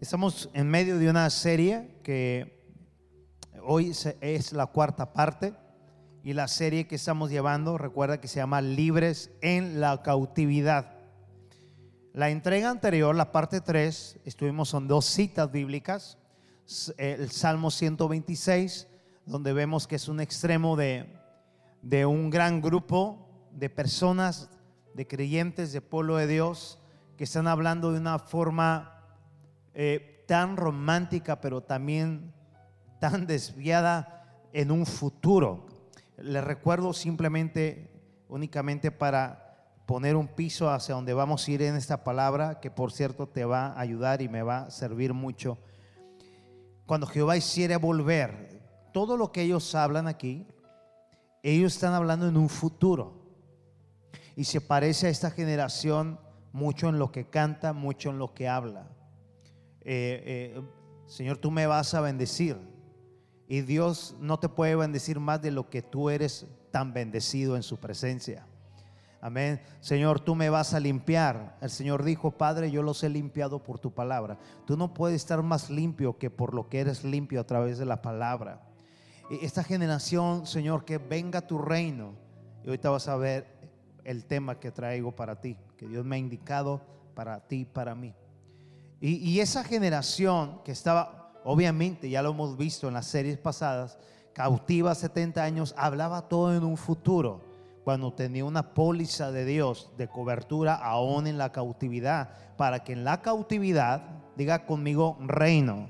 Estamos en medio de una serie que hoy es la cuarta parte y la serie que estamos llevando, recuerda que se llama Libres en la cautividad. La entrega anterior, la parte 3, estuvimos en dos citas bíblicas, el Salmo 126, donde vemos que es un extremo de, de un gran grupo de personas, de creyentes, de pueblo de Dios, que están hablando de una forma eh, tan romántica, pero también tan desviada en un futuro. Les recuerdo simplemente, únicamente para poner un piso hacia donde vamos a ir en esta palabra, que por cierto te va a ayudar y me va a servir mucho. Cuando Jehová hiciera volver, todo lo que ellos hablan aquí, ellos están hablando en un futuro. Y se parece a esta generación mucho en lo que canta, mucho en lo que habla. Eh, eh, Señor, tú me vas a bendecir. Y Dios no te puede bendecir más de lo que tú eres tan bendecido en su presencia. Amén. Señor, tú me vas a limpiar. El Señor dijo, Padre, yo los he limpiado por tu palabra. Tú no puedes estar más limpio que por lo que eres limpio a través de la palabra. Esta generación, Señor, que venga tu reino. Y ahorita vas a ver el tema que traigo para ti, que Dios me ha indicado para ti, para mí. Y, esa generación que estaba, obviamente, ya lo hemos visto en las series pasadas, cautiva 70 años, hablaba todo en un futuro, cuando tenía una póliza de Dios de cobertura aún en la cautividad, para que en la cautividad, diga conmigo, reino,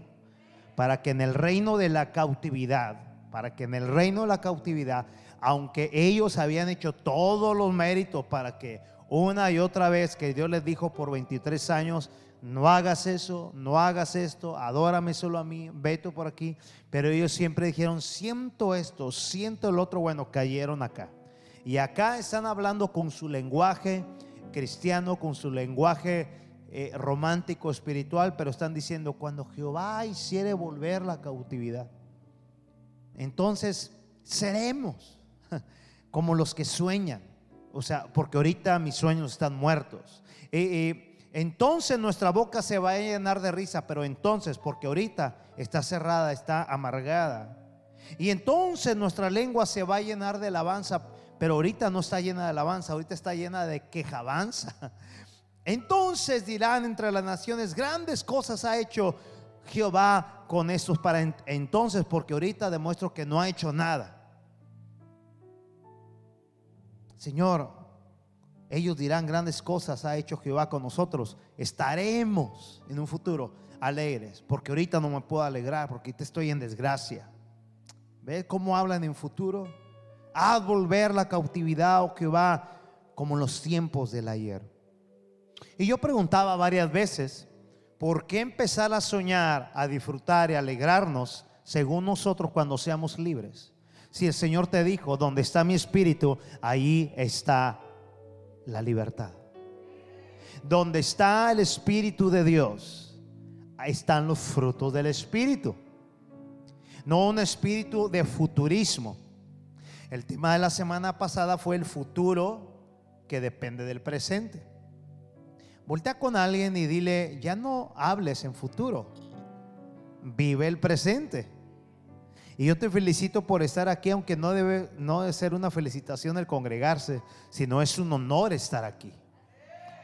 para que en el reino de la cautividad, para que en el reino de la cautividad, aunque ellos habían hecho todos los méritos para que una y otra vez que Dios les dijo por 23 años, no hagas eso, no hagas esto, adórame solo a mí, vete por aquí. Pero ellos siempre dijeron, siento esto, siento el otro, bueno, cayeron acá. Y acá están hablando con su lenguaje cristiano, con su lenguaje eh, romántico, espiritual, pero están diciendo, cuando Jehová hiciere volver la cautividad, entonces seremos como los que sueñan. O sea, porque ahorita mis sueños están muertos. Eh, eh, entonces nuestra boca se va a llenar de risa, pero entonces, porque ahorita está cerrada, está amargada. Y entonces nuestra lengua se va a llenar de alabanza, pero ahorita no está llena de alabanza, ahorita está llena de quejabanza. Entonces dirán entre las naciones, grandes cosas ha hecho Jehová con estos para entonces, porque ahorita demuestro que no ha hecho nada. Señor, ellos dirán grandes cosas ha hecho Jehová con nosotros. Estaremos en un futuro alegres, porque ahorita no me puedo alegrar, porque ahorita estoy en desgracia. ¿Ves cómo hablan en futuro? Haz volver la cautividad, oh Jehová, como en los tiempos del ayer. Y yo preguntaba varias veces, ¿por qué empezar a soñar, a disfrutar y alegrarnos según nosotros cuando seamos libres? Si el Señor te dijo, donde está mi espíritu, ahí está la libertad. Donde está el Espíritu de Dios, ahí están los frutos del Espíritu. No un espíritu de futurismo. El tema de la semana pasada fue el futuro que depende del presente. Voltea con alguien y dile, ya no hables en futuro, vive el presente. Y yo te felicito por estar aquí, aunque no debe, no ser una felicitación el congregarse, sino es un honor estar aquí.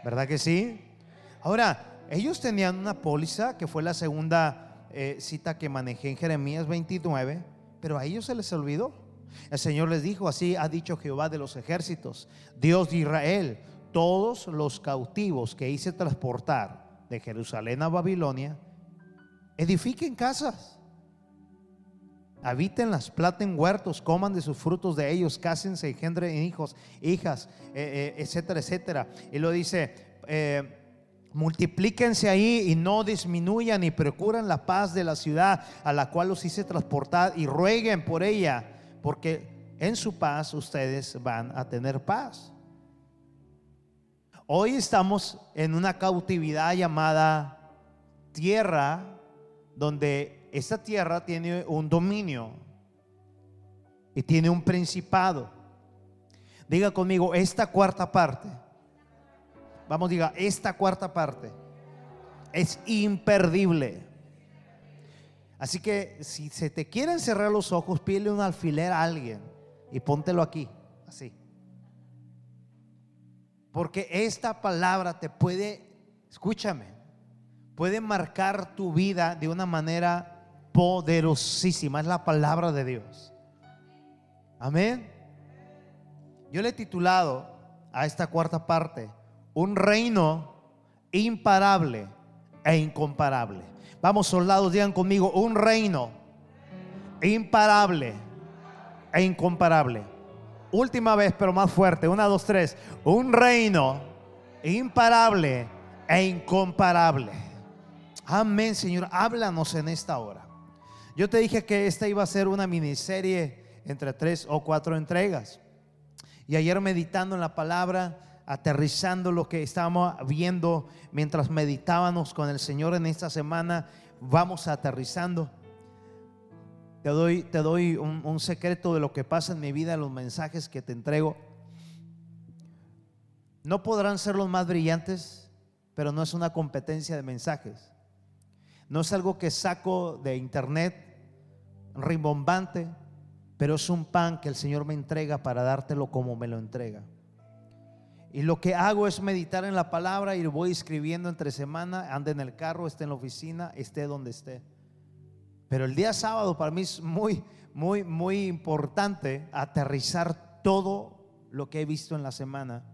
¿Verdad que sí? Ahora, ellos tenían una póliza que fue la segunda eh, cita que manejé en Jeremías 29, pero a ellos se les olvidó. El Señor les dijo, así ha dicho Jehová de los ejércitos, Dios de Israel, todos los cautivos que hice transportar de Jerusalén a Babilonia, edifiquen casas habiten las platen huertos, coman de sus frutos de ellos, cásense, engendren hijos, hijas, eh, eh, etcétera, etcétera. Y lo dice, eh, multiplíquense ahí y no disminuyan y procuren la paz de la ciudad a la cual los hice transportar y rueguen por ella, porque en su paz ustedes van a tener paz. Hoy estamos en una cautividad llamada tierra donde esta tierra tiene un dominio y tiene un principado. Diga conmigo, esta cuarta parte. Vamos, diga, esta cuarta parte es imperdible. Así que si se te quieren cerrar los ojos, pídele un alfiler a alguien y póntelo aquí, así. Porque esta palabra te puede, escúchame, puede marcar tu vida de una manera poderosísima. Es la palabra de Dios. Amén. Yo le he titulado a esta cuarta parte, un reino imparable e incomparable. Vamos, soldados, digan conmigo, un reino imparable e incomparable. Última vez, pero más fuerte. Una, dos, tres. Un reino imparable e incomparable. Amén, Señor. Háblanos en esta hora. Yo te dije que esta iba a ser una miniserie entre tres o cuatro entregas. Y ayer meditando en la palabra, aterrizando lo que estábamos viendo mientras meditábamos con el Señor en esta semana, vamos aterrizando. Te doy, te doy un, un secreto de lo que pasa en mi vida, los mensajes que te entrego. No podrán ser los más brillantes, pero no es una competencia de mensajes. No es algo que saco de internet rimbombante, pero es un pan que el Señor me entrega para dártelo como me lo entrega. Y lo que hago es meditar en la palabra y lo voy escribiendo entre semana, ande en el carro, esté en la oficina, esté donde esté. Pero el día sábado para mí es muy, muy, muy importante aterrizar todo lo que he visto en la semana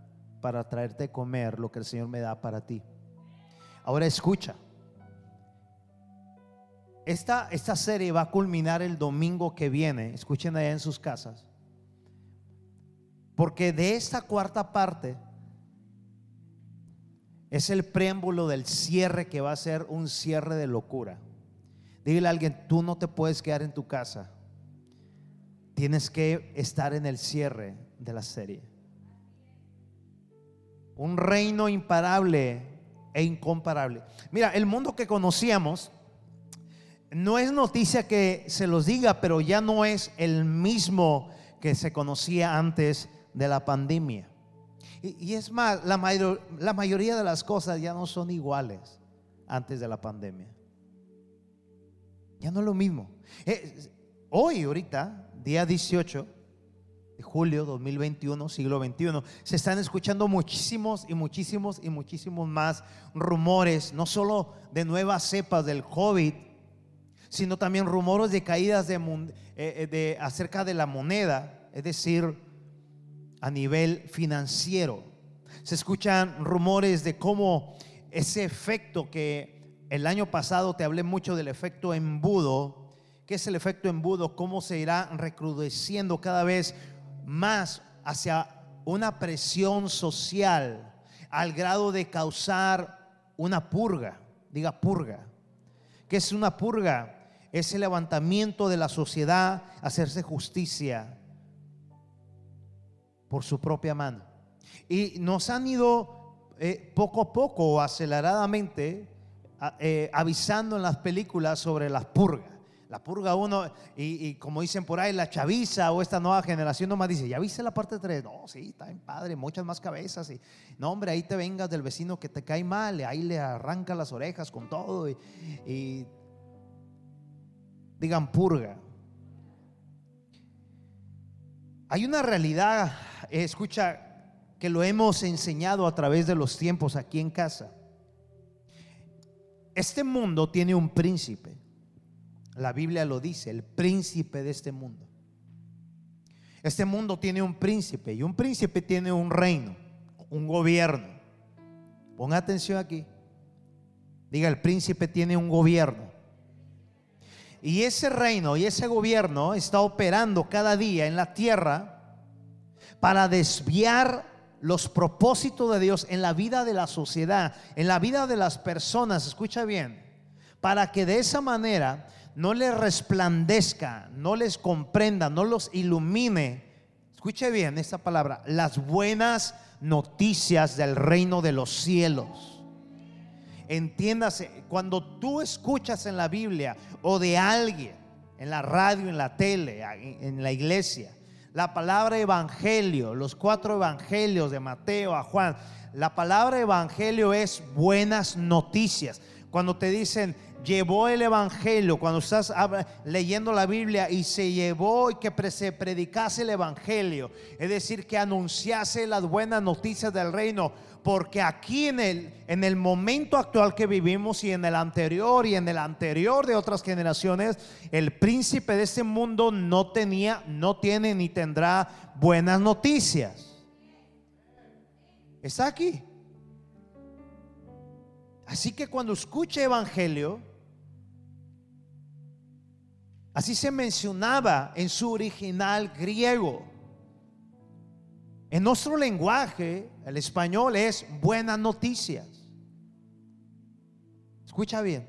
para traerte a comer lo que el Señor me da para ti. Ahora escucha. Esta, esta serie va a culminar el domingo que viene. Escuchen allá en sus casas. Porque de esta cuarta parte es el preámbulo del cierre que va a ser un cierre de locura. Dígale a alguien, tú no te puedes quedar en tu casa. Tienes que estar en el cierre de la serie. Un reino imparable e incomparable. Mira, el mundo que conocíamos no es noticia que se los diga, pero ya no es el mismo que se conocía antes de la pandemia. Y, es más, la, la mayoría de las cosas ya no son iguales antes de la pandemia. Ya no es lo mismo. Eh, hoy, ahorita, día 18 de julio 2021, siglo 21, se están escuchando muchísimos y muchísimos y muchísimos más rumores, no solo de nuevas cepas del COVID, sino también rumores de caídas de, eh, eh, de, acerca de la moneda, es decir, a nivel financiero. Se escuchan rumores de cómo ese efecto que el año pasado te hablé mucho del efecto embudo, ¿qué es el efecto embudo? Cómo se irá recrudeciendo cada vez más hacia una presión social al grado de causar una purga, diga purga. ¿Qué es una purga? Ese levantamiento de la sociedad, hacerse justicia por su propia mano. Y nos han ido eh, poco a poco, aceleradamente, eh, avisando en las películas sobre las purgas. La purga uno, y, como dicen por ahí, la chaviza o esta nueva generación nomás dice, ¿ya viste la parte 3? No, sí, está en padre, muchas más cabezas. Y, no, hombre, ahí te vengas del vecino que te cae mal, ahí le arranca las orejas con todo. y digan purga. Hay una realidad, escucha, que lo hemos enseñado a través de los tiempos aquí en casa. Este mundo tiene un príncipe. La Biblia lo dice, el príncipe de este mundo. Este mundo tiene un príncipe y un príncipe tiene un reino, un gobierno. Ponga atención aquí. Diga, el príncipe tiene un gobierno. Y ese reino y ese gobierno está operando cada día en la tierra para desviar los propósitos de Dios en la vida de la sociedad, en la vida de las personas, escucha bien, para que de esa manera no les resplandezca, no les comprenda, no los ilumine, escuche bien esta palabra, las buenas noticias del reino de los cielos. Entiéndase, cuando tú escuchas en la Biblia o de alguien, en la radio, en la tele, en la iglesia, la palabra evangelio, los cuatro evangelios de Mateo a Juan, la palabra evangelio es buenas noticias. Cuando te dicen, llevó el Evangelio, cuando estás leyendo la Biblia y se llevó y que se predicase el Evangelio, es decir, que anunciase las buenas noticias del reino, porque aquí en el, en el momento actual que vivimos y en el anterior y en el anterior de otras generaciones, el príncipe de este mundo no tenía, no tiene ni tendrá buenas noticias. Está aquí. Así que cuando escuche evangelio, así se mencionaba en su original griego. En nuestro lenguaje, el español es buenas noticias. Escucha bien.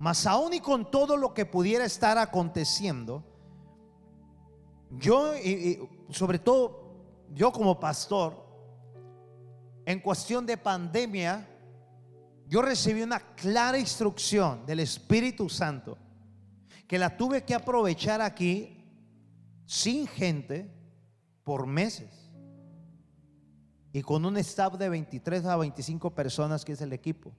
Mas aún y con todo lo que pudiera estar aconteciendo, yo, sobre todo yo como pastor, en cuestión de pandemia, yo recibí una clara instrucción del Espíritu Santo que la tuve que aprovechar aquí sin gente por meses y con un staff de 23 a 25 personas que es el equipo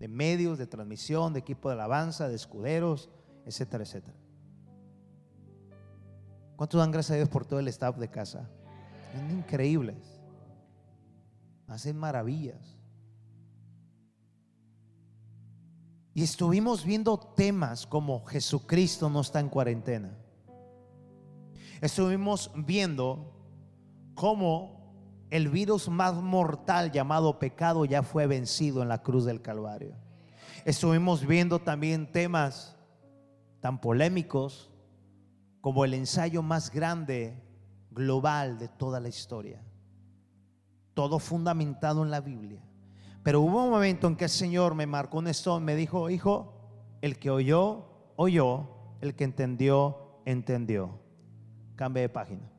de medios, de transmisión, de equipo de alabanza, de escuderos, etcétera, etcétera. ¿Cuántos dan gracias a Dios por todo el staff de casa? Son increíbles. Hacen maravillas. Y estuvimos viendo temas como Jesucristo no está en cuarentena. Estuvimos viendo cómo el virus más mortal llamado pecado ya fue vencido en la cruz del Calvario. Estuvimos viendo también temas tan polémicos como el ensayo más grande global de toda la historia. Todo fundamentado en la Biblia pero hubo un momento en que el Señor me marcó un stone, me dijo, hijo, el que oyó, oyó, el que entendió, entendió. Cambie de página.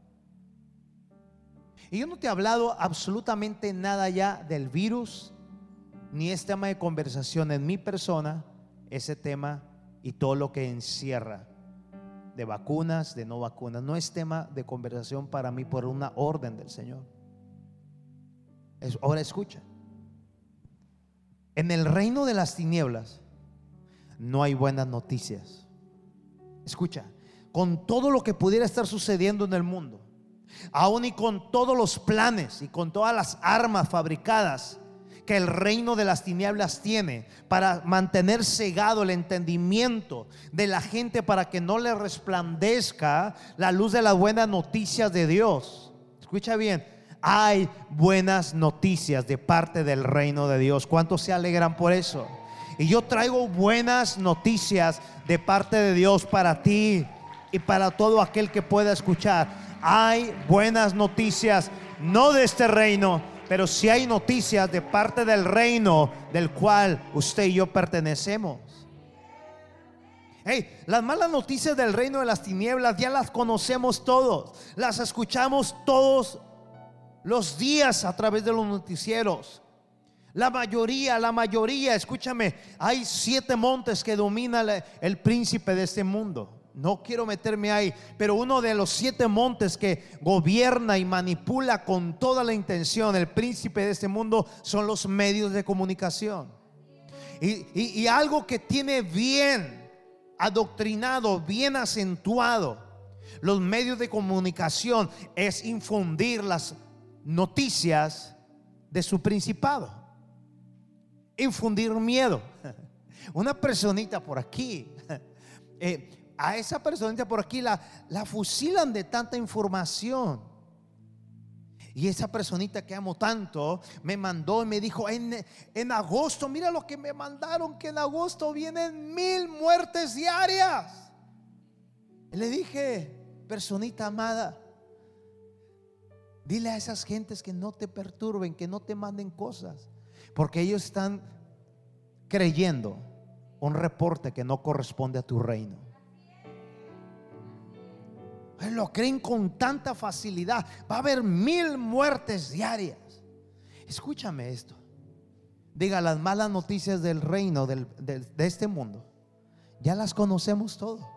Y yo no te he hablado absolutamente nada ya del virus, ni este tema de conversación en mi persona, ese tema y todo lo que encierra de vacunas, de no vacunas. No es tema de conversación para mí por una orden del Señor. ahora escucha. En el reino de las tinieblas no hay buenas noticias. Escucha, con todo lo que pudiera estar sucediendo en el mundo, aún y con todos los planes y con todas las armas fabricadas que el reino de las tinieblas tiene para mantener cegado el entendimiento de la gente para que no le resplandezca la luz de las buenas noticias de Dios. Escucha bien, hay buenas noticias de parte del reino de Dios. ¿Cuántos se alegran por eso? Y yo traigo buenas noticias de parte de Dios para ti y para todo aquel que pueda escuchar. Hay buenas noticias, no de este reino, pero sí hay noticias de parte del reino del cual usted y yo pertenecemos. Hey, las malas noticias del reino de las tinieblas ya las conocemos todos, las escuchamos todos los días a través de los noticieros. La mayoría, la mayoría, escúchame, hay siete montes que domina el príncipe de este mundo. No quiero meterme ahí, pero uno de los siete montes que gobierna y manipula con toda la intención el príncipe de este mundo son los medios de comunicación. Y, y algo que tiene bien adoctrinado, bien acentuado los medios de comunicación es infundir las noticias de su principado. Infundir miedo. Una personita por aquí, eh, a esa personita por aquí la, la fusilan de tanta información. Y esa personita que amo tanto me mandó y me dijo, en, en, agosto, mira lo que me mandaron, que en agosto vienen mil muertes diarias. Le dije, personita amada, Dile a esas gentes que no te perturben, que no te manden cosas, porque ellos están creyendo un reporte que no corresponde a tu reino. Lo creen con tanta facilidad. Va a haber mil muertes diarias. Escúchame esto. Diga, las malas noticias del reino de este mundo, ya las conocemos todos.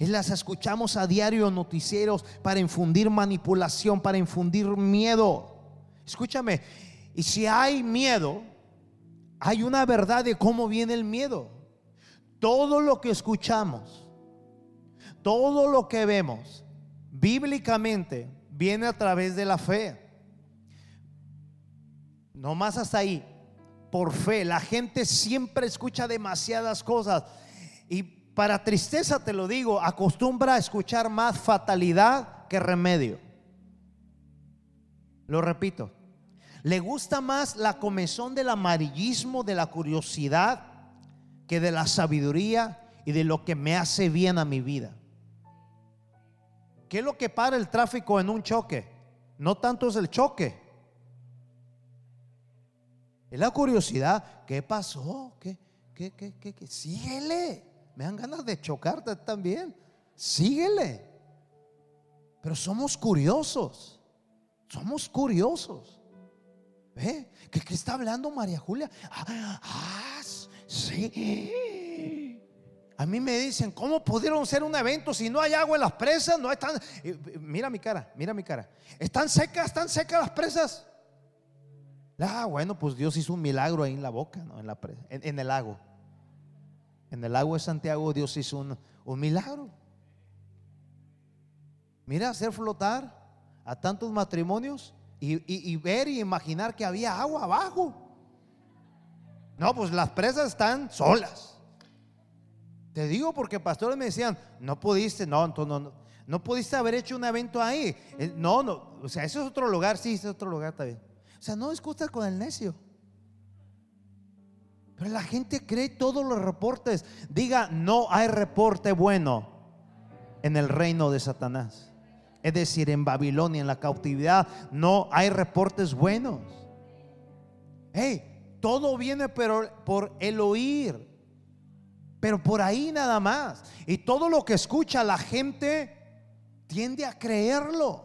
Las escuchamos a diario noticieros para infundir manipulación, para infundir miedo. Escúchame, y si hay miedo, hay una verdad de cómo viene el miedo. Todo lo que escuchamos, todo lo que vemos, bíblicamente, viene a través de la fe. No más hasta ahí. Por fe. La gente siempre escucha demasiadas cosas. Y para tristeza te lo digo, acostumbra a escuchar más fatalidad que remedio. Lo repito. Le gusta más la comezón del amarillismo, de la curiosidad, que de la sabiduría y de lo que me hace bien a mi vida. ¿Qué es lo que para el tráfico en un choque? No tanto es el choque. Es la curiosidad. ¿Qué pasó? ¿Qué, qué, qué, qué, qué? Síguele. Me dan ganas de chocarte también. Síguele. Pero somos curiosos. Somos curiosos. ¿Ve? ¿Qué, qué está hablando María Julia? Ah, ah, sí. A mí me dicen, ¿cómo pudieron ser un evento si no hay agua en las presas? No están. Mira mi cara, mira mi cara. ¿Están secas? ¿Están secas las presas? Ah, bueno, pues Dios hizo un milagro ahí en la boca, en, la en, el lago. En el lago de Santiago Dios hizo un, milagro. Mira, hacer flotar a tantos matrimonios y, ver y imaginar que había agua abajo. No, pues las presas están solas. Te digo porque pastores me decían, no pudiste, no, no, no, no pudiste haber hecho un evento ahí. Eh, no, no, o sea, eso es otro lugar, sí, ese es otro lugar también. O sea, no discutas con el necio. Pero la gente cree todos los reportes. Diga, no hay reporte bueno en el reino de Satanás. Es decir, en Babilonia, en la cautividad, no hay reportes buenos. Hey, todo viene pero por el oír. Pero por ahí nada más. Y todo lo que escucha la gente tiende a creerlo.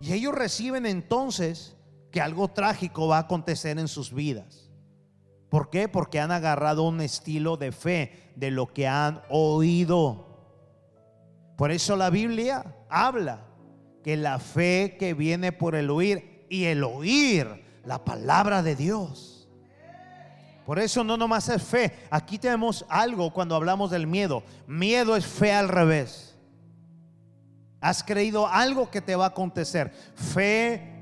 Y ellos reciben entonces que algo trágico va a acontecer en sus vidas. ¿Por qué? Porque han agarrado un estilo de fe de lo que han oído. Por eso la Biblia habla que la fe que viene por el oír y el oír la palabra de Dios. Por eso no nomás es fe. Aquí tenemos algo cuando hablamos del miedo. Miedo es fe al revés. Has creído algo que te va a acontecer. Fe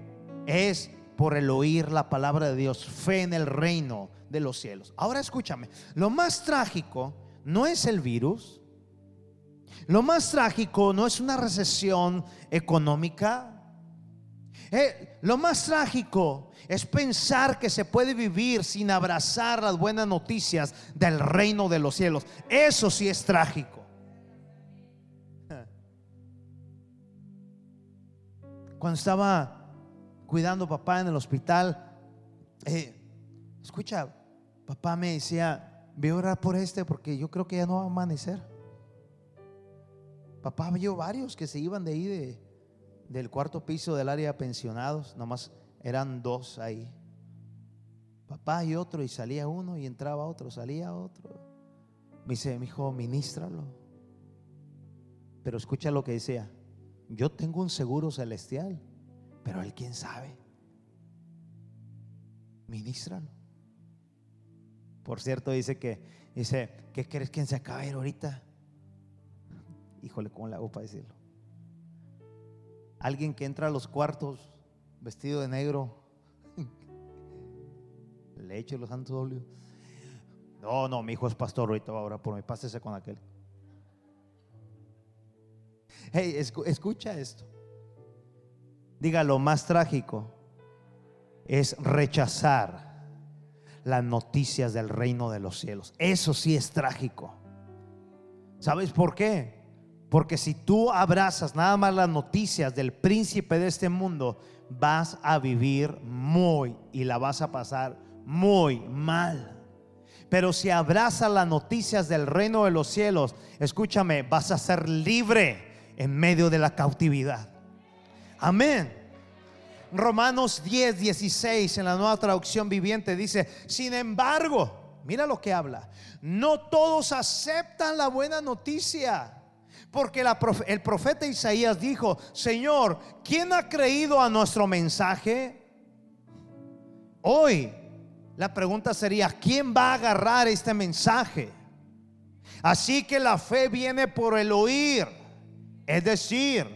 es por el oír la palabra de Dios. Fe en el reino de los cielos. Ahora escúchame. Lo más trágico no es el virus. Lo más trágico no es una recesión económica. Eh, lo más trágico es pensar que se puede vivir sin abrazar las buenas noticias del reino de los cielos. Eso sí es trágico. cuando estaba cuidando a papá en el hospital, eh, escucha, papá me decía, voy a orar por este porque yo creo que ya no va a amanecer. Papá vio varios que se iban de ahí del cuarto piso del área de pensionados, nomás eran dos ahí. Papá y otro, y salía uno y entraba otro, salía otro. Me dice, mi hijo, ministralo. Pero escucha lo que decía yo tengo un seguro celestial, pero él quién sabe. Ministralo. Por cierto, dice que, dice, ¿qué crees que se acaba de ir ahorita? Híjole, ¿cómo le hago para decirlo? Alguien que entra a los cuartos vestido de negro, le echo los santos óleos. No, no, mi hijo es pastor, ahorita va a orar por mí, pásese con aquel. Hey, escucha esto. Diga, lo más trágico es rechazar las noticias del reino de los cielos. Eso sí es trágico. ¿Sabes por qué? Porque si tú abrazas nada más las noticias del príncipe de este mundo, vas a vivir muy y la vas a pasar muy mal. Pero si abrazas las noticias del reino de los cielos, escúchame, vas a ser libre en medio de la cautividad. Amén. Romanos 10, 16 en la nueva traducción viviente dice, sin embargo, mira lo que habla, no todos aceptan la buena noticia. Porque el profeta Isaías dijo, Señor, ¿quién ha creído a nuestro mensaje? Hoy la pregunta sería, ¿quién va a agarrar este mensaje? Así que la fe viene por el oír, es decir,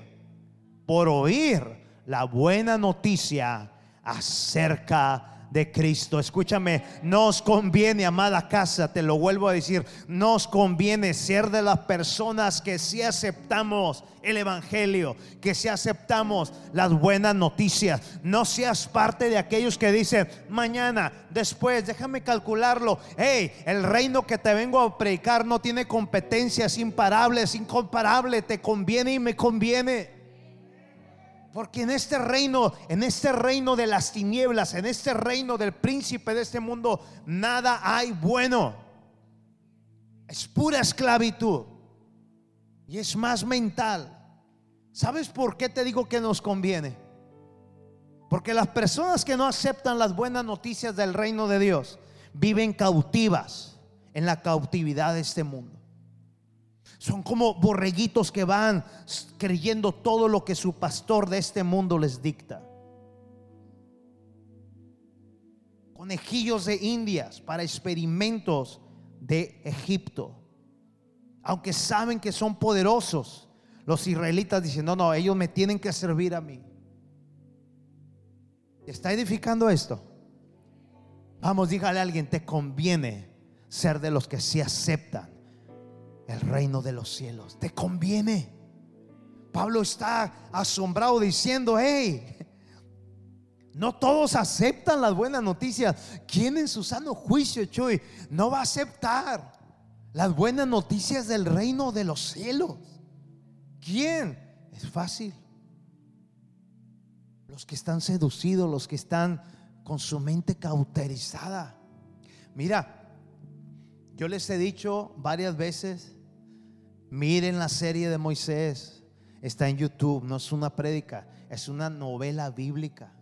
por oír la buena noticia acerca de Cristo. Escúchame, nos conviene, amada casa, te lo vuelvo a decir, nos conviene ser de las personas que si aceptamos el Evangelio, que si aceptamos las buenas noticias. No seas parte de aquellos que dicen, mañana, después, déjame calcularlo. Hey, el reino que te vengo a predicar no tiene competencias imparables, incomparable, te conviene y me conviene. Porque en este reino, en este reino de las tinieblas, en este reino del príncipe de este mundo, nada hay bueno. Es pura esclavitud. Y es más mental. ¿Sabes por qué te digo que nos conviene? Porque las personas que no aceptan las buenas noticias del reino de Dios viven cautivas en la cautividad de este mundo. Son como borreguitos que van creyendo todo lo que su pastor de este mundo les dicta. Conejillos de indias para experimentos de Egipto. Aunque saben que son poderosos, los israelitas dicen, no, no, ellos me tienen que servir a mí. ¿Está edificando esto? Vamos, dígale a alguien, te conviene ser de los que se aceptan el reino de los cielos. Te conviene. Pablo está asombrado diciendo, hey, no todos aceptan las buenas noticias. ¿Quién en su sano juicio, Chuy, no va a aceptar las buenas noticias del reino de los cielos? ¿Quién? Es fácil. Los que están seducidos, los que están con su mente cauterizada. Mira, yo les he dicho varias veces Miren la serie de Moisés. Está en YouTube, no es una prédica, es una novela bíblica.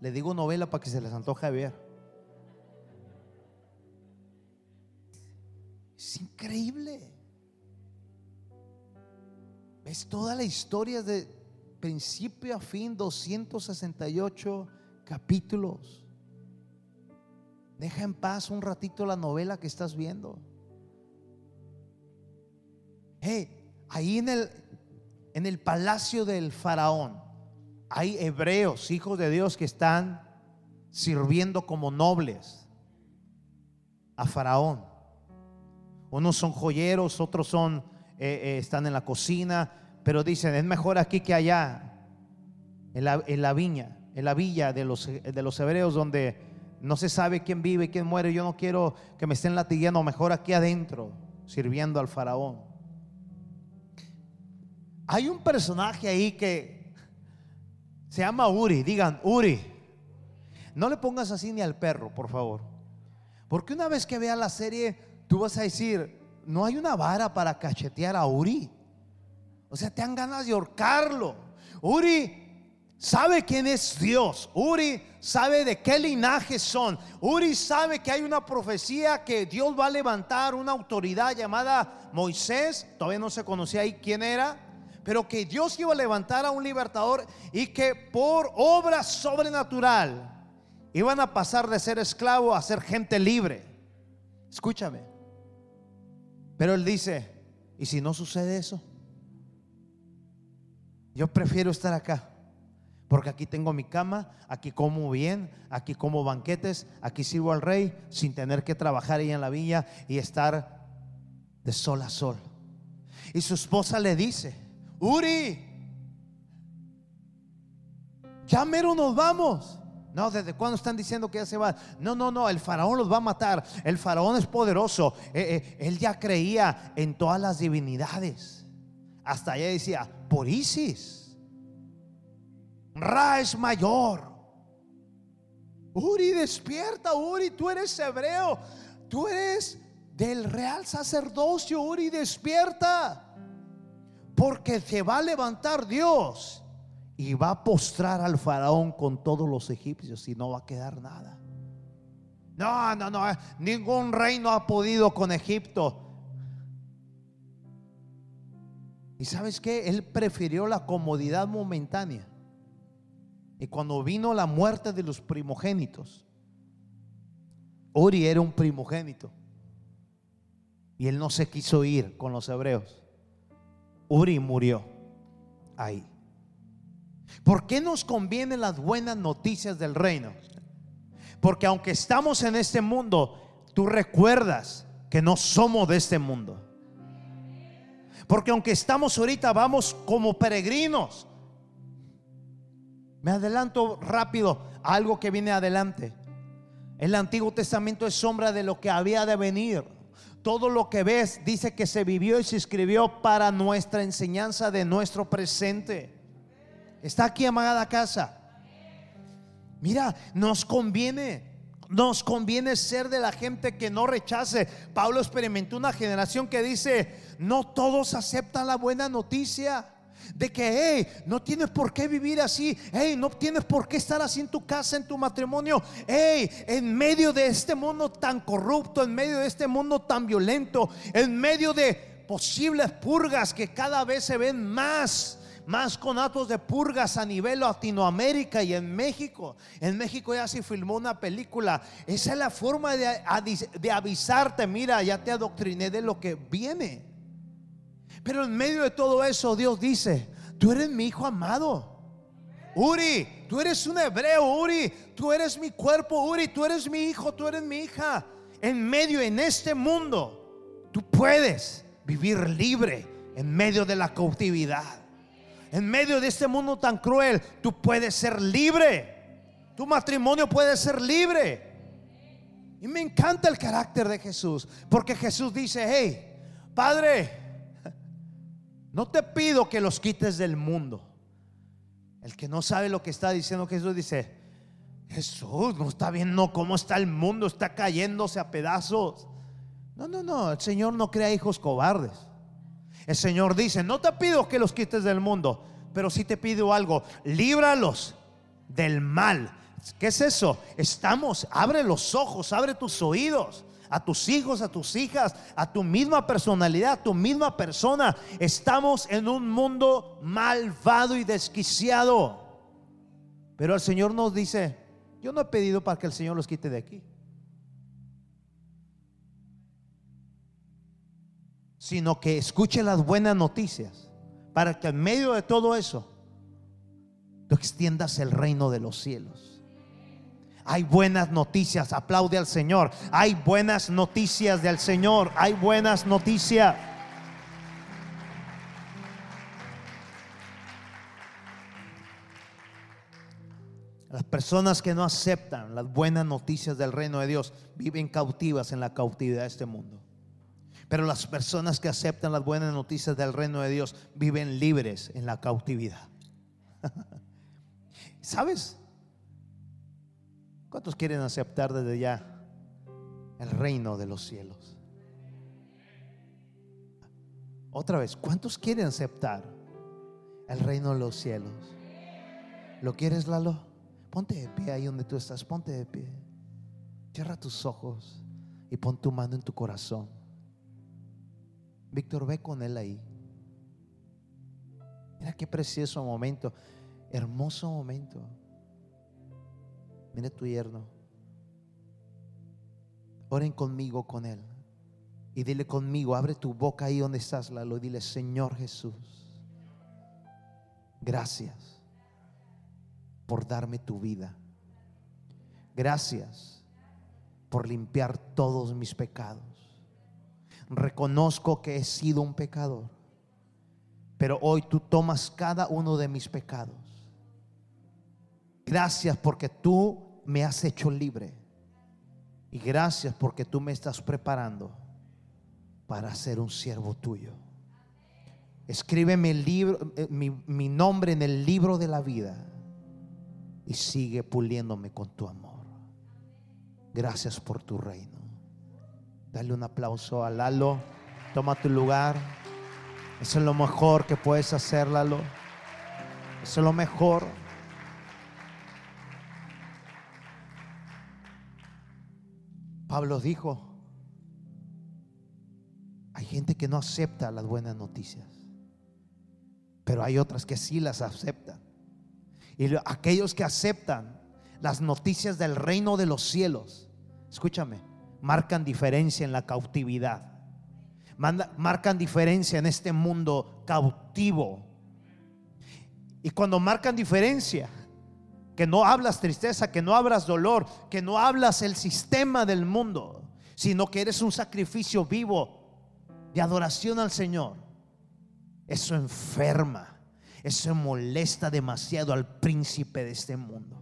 Le digo novela para que se les antoje ver. Es increíble. Es toda la historia de principio a fin, 268 capítulos. Deja en paz un ratito la novela que estás viendo. Hey, ahí en el, en el palacio del faraón hay hebreos, hijos de Dios, que están sirviendo como nobles a faraón. Unos son joyeros, otros son eh, eh, están en la cocina, pero dicen es mejor aquí que allá, en la, en la viña, en la villa de los, de los hebreos donde no se sabe quién vive y quién muere. Yo no quiero que me estén latigueando, mejor aquí adentro, sirviendo al faraón. Hay un personaje ahí que se llama Uri. Digan, Uri. No le pongas así ni al perro, por favor. Porque una vez que vea la serie, tú vas a decir, no hay una vara para cachetear a Uri. O sea, te dan ganas de ahorcarlo. Uri sabe quién es Dios. Uri sabe de qué linaje son. Uri sabe que hay una profecía que Dios va a levantar una autoridad llamada Moisés. Todavía no se conocía ahí quién era pero que Dios iba a levantar a un libertador y que por obra sobrenatural iban a pasar de ser esclavo a ser gente libre. Escúchame. Pero él dice, ¿y si no sucede eso? Yo prefiero estar acá. Porque aquí tengo mi cama, aquí como bien, aquí como banquetes, aquí sirvo al rey sin tener que trabajar ahí en la villa y estar de sol a sol. Y su esposa le dice, Uri, ya mero nos vamos. No, ¿desde cuándo están diciendo que ya se va? No, no, no, el faraón los va a matar. El faraón es poderoso. Eh, eh, él ya creía en todas las divinidades. Hasta allá decía, por Isis. Ra es mayor. Uri, despierta, Uri, tú eres hebreo. Tú eres del real sacerdocio, Uri, despierta. Porque se va a levantar Dios y va a postrar al faraón con todos los egipcios y no va a quedar nada. No, no, no, ningún reino ha podido con Egipto. Y sabes que Él prefirió la comodidad momentánea. Y cuando vino la muerte de los primogénitos, Uri era un primogénito. Y él no se quiso ir con los hebreos. Uri murió ahí. ¿Por qué nos convienen las buenas noticias del reino? Porque aunque estamos en este mundo, tú recuerdas que no somos de este mundo. Porque aunque estamos ahorita, vamos como peregrinos. Me adelanto rápido a algo que viene adelante. El Antiguo Testamento es sombra de lo que había de venir. Todo lo que ves dice que se vivió y se escribió para nuestra enseñanza de nuestro presente. Está aquí, amada casa. Mira, nos conviene nos conviene ser de la gente que no rechace. Pablo experimentó una generación que dice, no todos aceptan la buena noticia. De que, hey, no tienes por qué vivir así. Hey, no tienes por qué estar así en tu casa, en tu matrimonio. Hey, en medio de este mundo tan corrupto, en medio de este mundo tan violento, en medio de posibles purgas que cada vez se ven más más conatos de purgas a nivel Latinoamérica y en México. En México ya se filmó una película. Esa es la forma de, de avisarte, mira, ya te adoctriné de lo que viene. Pero en medio de todo eso, Dios dice, tú eres mi hijo amado. Uri, tú eres un hebreo, Uri, tú eres mi cuerpo, Uri, tú eres mi hijo, tú eres mi hija. En medio, en este mundo, tú puedes vivir libre en medio de la cautividad en medio de este mundo tan cruel, tú puedes ser libre. Tu matrimonio puede ser libre. Y me encanta el carácter de Jesús, porque Jesús dice, hey, Padre, no te pido que los quites del mundo. El que no sabe lo que está diciendo Jesús dice, Jesús, no está viendo cómo está el mundo, está cayéndose a pedazos. No, no, no, el Señor no crea hijos cobardes. El Señor dice, no te pido que los quites del mundo, pero si te pido algo, líbralos del mal. ¿Qué es eso? Estamos, abre los ojos, abre tus oídos a tus hijos, a tus hijas, a tu misma personalidad, a tu misma persona. Estamos en un mundo malvado y desquiciado. Pero el Señor nos dice, yo no he pedido para que el Señor los quite de aquí. sino que escuche las buenas noticias para que en medio de todo eso tú extiendas el reino de los cielos. Hay buenas noticias, aplaude al Señor. Hay buenas noticias del Señor, hay buenas noticias. Las personas que no aceptan las buenas noticias del reino de Dios viven cautivas en la cautividad de este mundo. Pero las personas que aceptan las buenas noticias del reino de Dios viven libres en la cautividad. ¿Sabes? ¿Cuántos quieren aceptar desde ya el reino de los cielos? Otra vez, ¿cuántos quieren aceptar el reino de los cielos? ¿Lo quieres, Lalo? Ponte de pie ahí donde tú estás, ponte de pie. Cierra tus ojos y pon tu mano en tu corazón. Víctor, ve con él ahí. Mira qué precioso momento, hermoso momento. Mira tu yerno. Oren conmigo con él. Y dile conmigo, abre tu boca ahí donde estás, Lalo, y dile, Señor Jesús, gracias por darme tu vida. Gracias por limpiar todos mis pecados reconozco que he sido un pecador, pero hoy tú tomas cada uno de mis pecados. Gracias porque tú me has hecho libre. Y gracias porque tú me estás preparando para ser un siervo tuyo. Escríbeme libro, eh, mi, mi nombre en el libro de la vida y sigue puliéndome con tu amor. Gracias por tu reino. Dale un aplauso a Lalo. Toma tu lugar. Eso es lo mejor que puedes hacer, Lalo. Eso es lo mejor. Pablo dijo, hay gente que no acepta las buenas noticias, pero hay otras que sí las aceptan. Y aquellos que aceptan las noticias del reino de los cielos, escúchame, marcan diferencia en la cautividad. marcan diferencia en este mundo cautivo. Y cuando marcan diferencia, que no hablas tristeza, que no hablas dolor, que no hablas el sistema del mundo, sino que eres un sacrificio vivo de adoración al Señor. Eso enferma, eso molesta demasiado al príncipe de este mundo.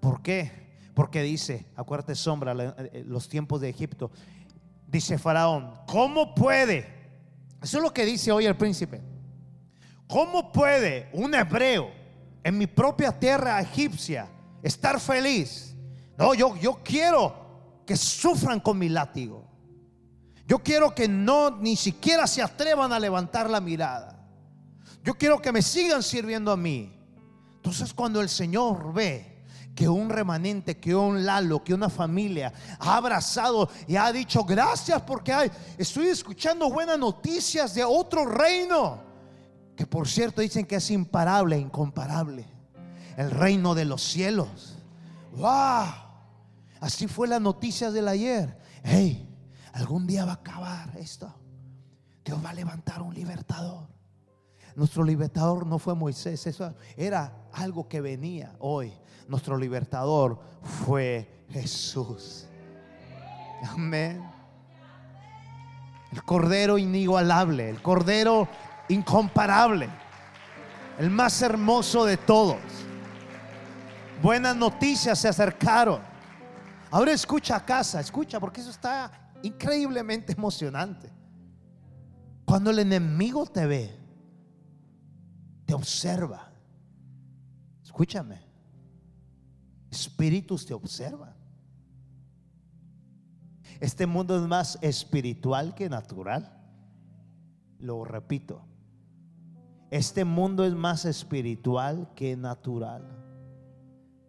¿Por qué? Porque dice, acuérdate sombra, eh, los tiempos de Egipto, dice Faraón, ¿cómo puede? Eso es lo que dice hoy el príncipe. ¿Cómo puede un hebreo en mi propia tierra egipcia estar feliz? No, yo, yo quiero que sufran con mi látigo. Yo quiero que no ni siquiera se atrevan a levantar la mirada. Yo quiero que me sigan sirviendo a mí. Entonces cuando el Señor ve que un remanente, que un Lalo, que una familia ha abrazado y ha dicho gracias porque hay, estoy escuchando buenas noticias de otro reino, que por cierto dicen que es imparable, incomparable, el reino de los cielos. ¡Wow! Así fue la noticia del ayer. Hey, algún día va a acabar esto. Dios va a levantar un libertador. Nuestro libertador no fue Moisés, eso era algo que venía hoy. Nuestro libertador fue Jesús. Amén. El cordero inigualable, el cordero incomparable, el más hermoso de todos. Buenas noticias se acercaron. Ahora escucha a casa, escucha, porque eso está increíblemente emocionante. Cuando el enemigo te ve, te observa. Escúchame. Espíritus te observan. Este mundo es más espiritual que natural. Lo repito. Este mundo es más espiritual que natural.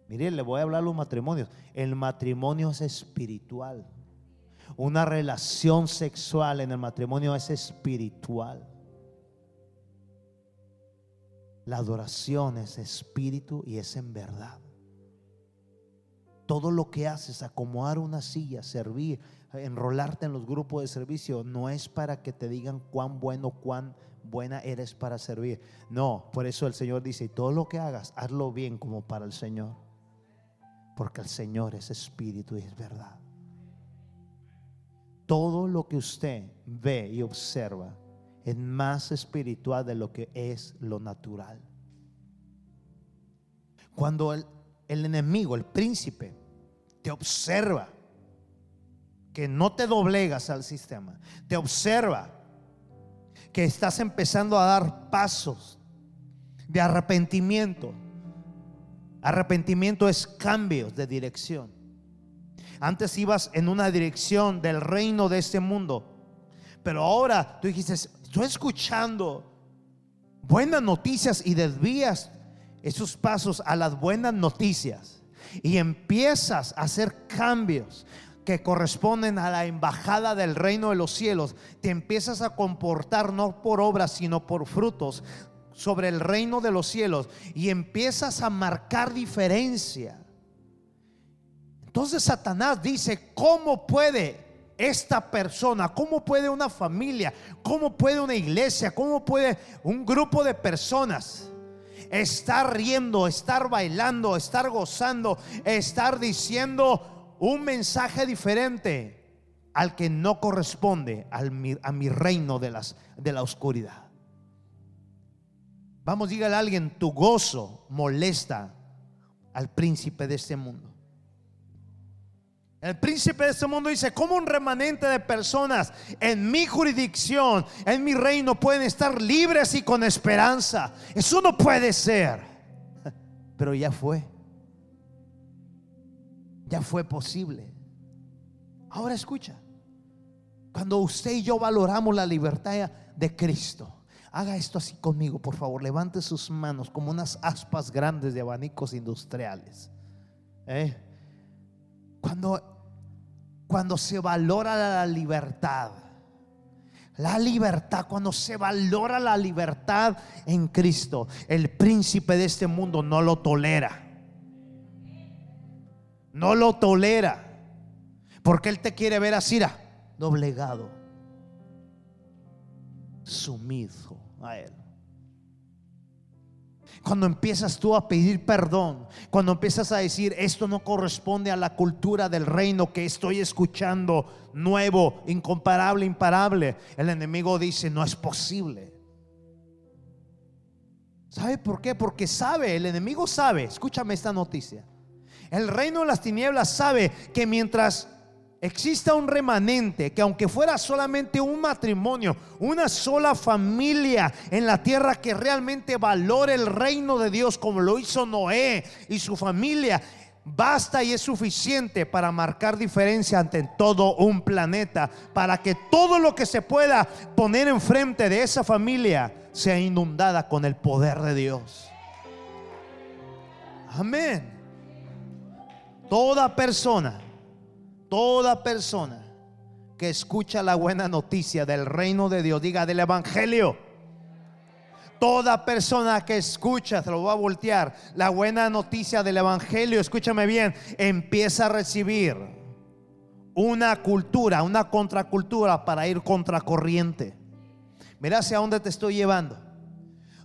Mire, le voy a hablar de los matrimonios. El matrimonio es espiritual. Una relación sexual en el matrimonio es espiritual. La adoración es espíritu y es en verdad. Todo lo que haces, acomodar una silla, servir, enrolarte en los grupos de servicio, no es para que te digan cuán bueno, cuán buena eres para servir. No, por eso el Señor dice, todo lo que hagas, hazlo bien como para el Señor. Porque el Señor es espíritu y es verdad. Todo lo que usted ve y observa es más espiritual de lo que es lo natural. Cuando el, enemigo, el príncipe, te observa que no te doblegas al sistema, te observa que estás empezando a dar pasos de arrepentimiento. Arrepentimiento es cambios de dirección. Antes ibas en una dirección del reino de este mundo, pero ahora tú dijiste, estoy escuchando buenas noticias y desvías esos pasos a las buenas noticias y empiezas a hacer cambios que corresponden a la embajada del reino de los cielos, te empiezas a comportar no por obras, sino por frutos sobre el reino de los cielos y empiezas a marcar diferencia. Entonces Satanás dice, ¿cómo puede esta persona, cómo puede una familia, cómo puede una iglesia, cómo puede un grupo de personas estar riendo, estar bailando, estar gozando, estar diciendo un mensaje diferente al que no corresponde a mi reino de, las, de la oscuridad. Vamos, dígale a alguien, tu gozo molesta al príncipe de este mundo. El príncipe de este mundo dice, ¿cómo un remanente de personas en mi jurisdicción, en mi reino, pueden estar libres y con esperanza? Eso no puede ser. Pero ya fue. Ya fue posible. Ahora escucha. Cuando usted y yo valoramos la libertad de Cristo, haga esto así conmigo, por favor. Levante sus manos como unas aspas grandes de abanicos industriales. ¿Eh? Cuando cuando se valora la libertad. La libertad, cuando se valora la libertad en Cristo, el príncipe de este mundo no lo tolera. No lo tolera. Porque Él te quiere ver así, doblegado, sumiso a Él. Cuando empiezas tú a pedir perdón, cuando empiezas a decir, esto no corresponde a la cultura del reino que estoy escuchando, nuevo, incomparable, imparable, el enemigo dice, no es posible. ¿Sabe por qué? Porque sabe, el enemigo sabe, escúchame esta noticia. El reino de las tinieblas sabe que mientras exista un remanente, que aunque fuera solamente un matrimonio, una sola familia en la tierra que realmente valore el reino de Dios como lo hizo Noé y su familia, basta y es suficiente para marcar diferencia ante todo un planeta, para que todo lo que se pueda poner enfrente de esa familia sea inundada con el poder de Dios. Amén. Toda persona Toda persona que escucha la buena noticia del reino de Dios, diga del Evangelio. Toda persona que escucha, se lo voy a voltear, la buena noticia del Evangelio, escúchame bien, empieza a recibir una cultura, una contracultura para ir contracorriente. Mira hacia dónde te estoy llevando.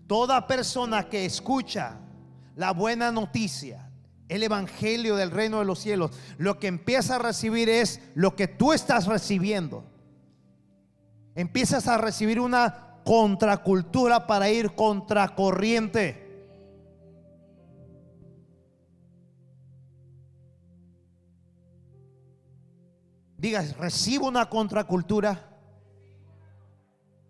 Toda persona que escucha la buena noticia, el Evangelio del reino de los cielos, lo que empieza a recibir es lo que tú estás recibiendo. Empiezas a recibir una contracultura para ir contracorriente. Digas, recibo una contracultura.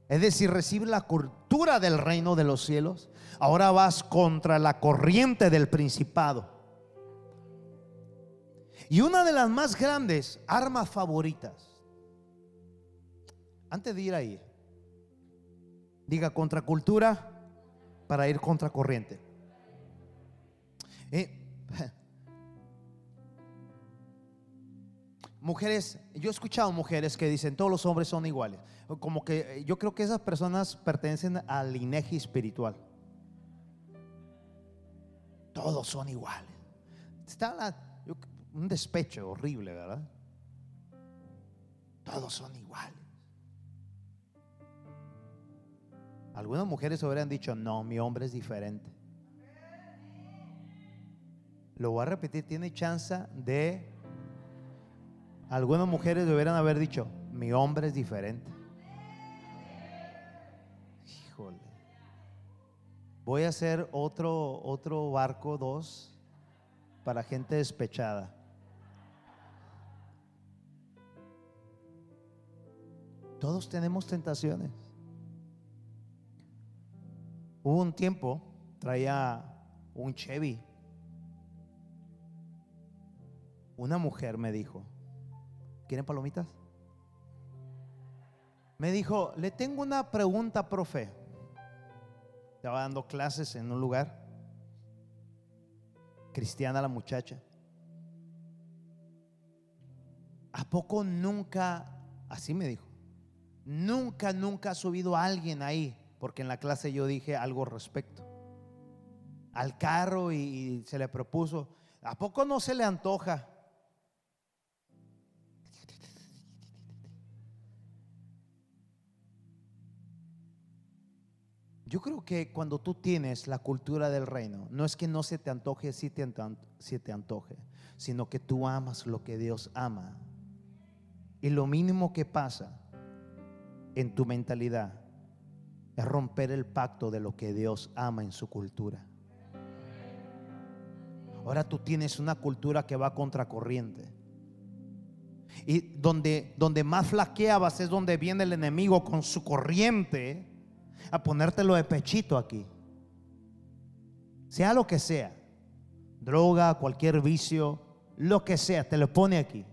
Es decir, recibe la cultura del reino de los cielos. Ahora vas contra la corriente del principado. Y una de las más grandes armas favoritas, antes de ir ahí, diga contracultura para ir contracorriente. Eh, mujeres, yo he escuchado mujeres que dicen todos los hombres son iguales. Como que yo creo que esas personas pertenecen al linaje espiritual. Todos son iguales. Está la, un despecho horrible, ¿verdad? Todos son iguales. Algunas mujeres hubieran dicho, no, mi hombre es diferente. Lo voy a repetir, tiene chance de... Algunas mujeres deberían haber dicho, mi hombre es diferente. Híjole. Voy a hacer otro, otro barco, dos, para gente despechada. Todos tenemos tentaciones. Hubo un tiempo, traía un Chevy. Una mujer me dijo, ¿quieren palomitas? Me dijo, le tengo una pregunta, profe. Estaba dando clases en un lugar. Cristiana la muchacha. ¿A poco nunca, así me dijo, Nunca, nunca ha subido a alguien ahí, porque en la clase yo dije algo respecto. Al carro y, se le propuso, ¿a poco no se le antoja? Yo creo que cuando tú tienes la cultura del reino, no es que no se te antoje si si te antoje, sino que tú amas lo que Dios ama. Y lo mínimo que pasa en tu mentalidad es romper el pacto de lo que Dios ama en su cultura. Ahora tú tienes una cultura que va contracorriente. Y donde, donde más flaqueabas es donde viene el enemigo con su corriente a ponértelo de pechito aquí. Sea lo que sea, droga, cualquier vicio, lo que sea, te lo pone aquí.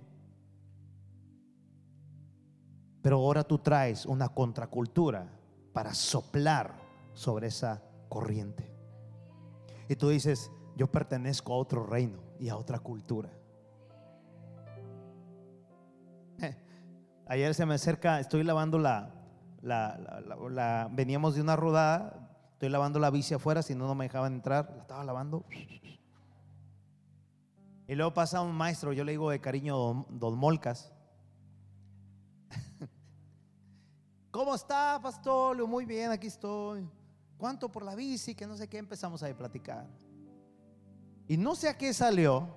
Pero ahora tú traes una contracultura para soplar sobre esa corriente. Y tú dices, yo pertenezco a otro reino y a otra cultura. Eh, ayer se me acerca, estoy lavando la, la, veníamos de una rodada, estoy lavando la bici afuera, si no, no me dejaban entrar, la estaba lavando. Y luego pasa un maestro, yo le digo de cariño don, don Molcas. ¿Cómo está, pastor? Muy bien, aquí estoy. ¿Cuánto por la bici? Que no sé qué, empezamos a platicar. Y no sé a qué salió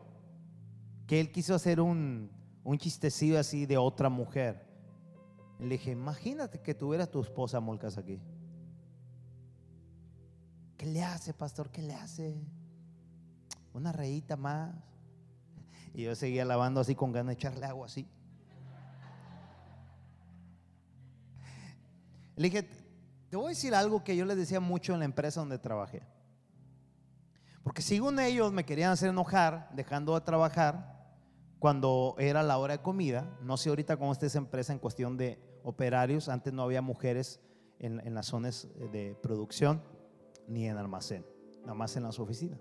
que él quiso hacer un, un chistecillo así de otra mujer. Le dije, imagínate que tuviera tu esposa Molcas aquí. ¿Qué le hace, pastor? ¿Qué le hace? Una reíta más. Y yo seguía lavando así con ganas de echarle agua así. Le dije, te voy a decir algo que yo les decía mucho en la empresa donde trabajé. Porque según ellos me querían hacer enojar dejando de trabajar cuando era la hora de comida. No sé ahorita cómo está esa empresa en cuestión de operarios. Antes no había mujeres en, en las zonas de producción ni en almacén, nada más en las oficinas.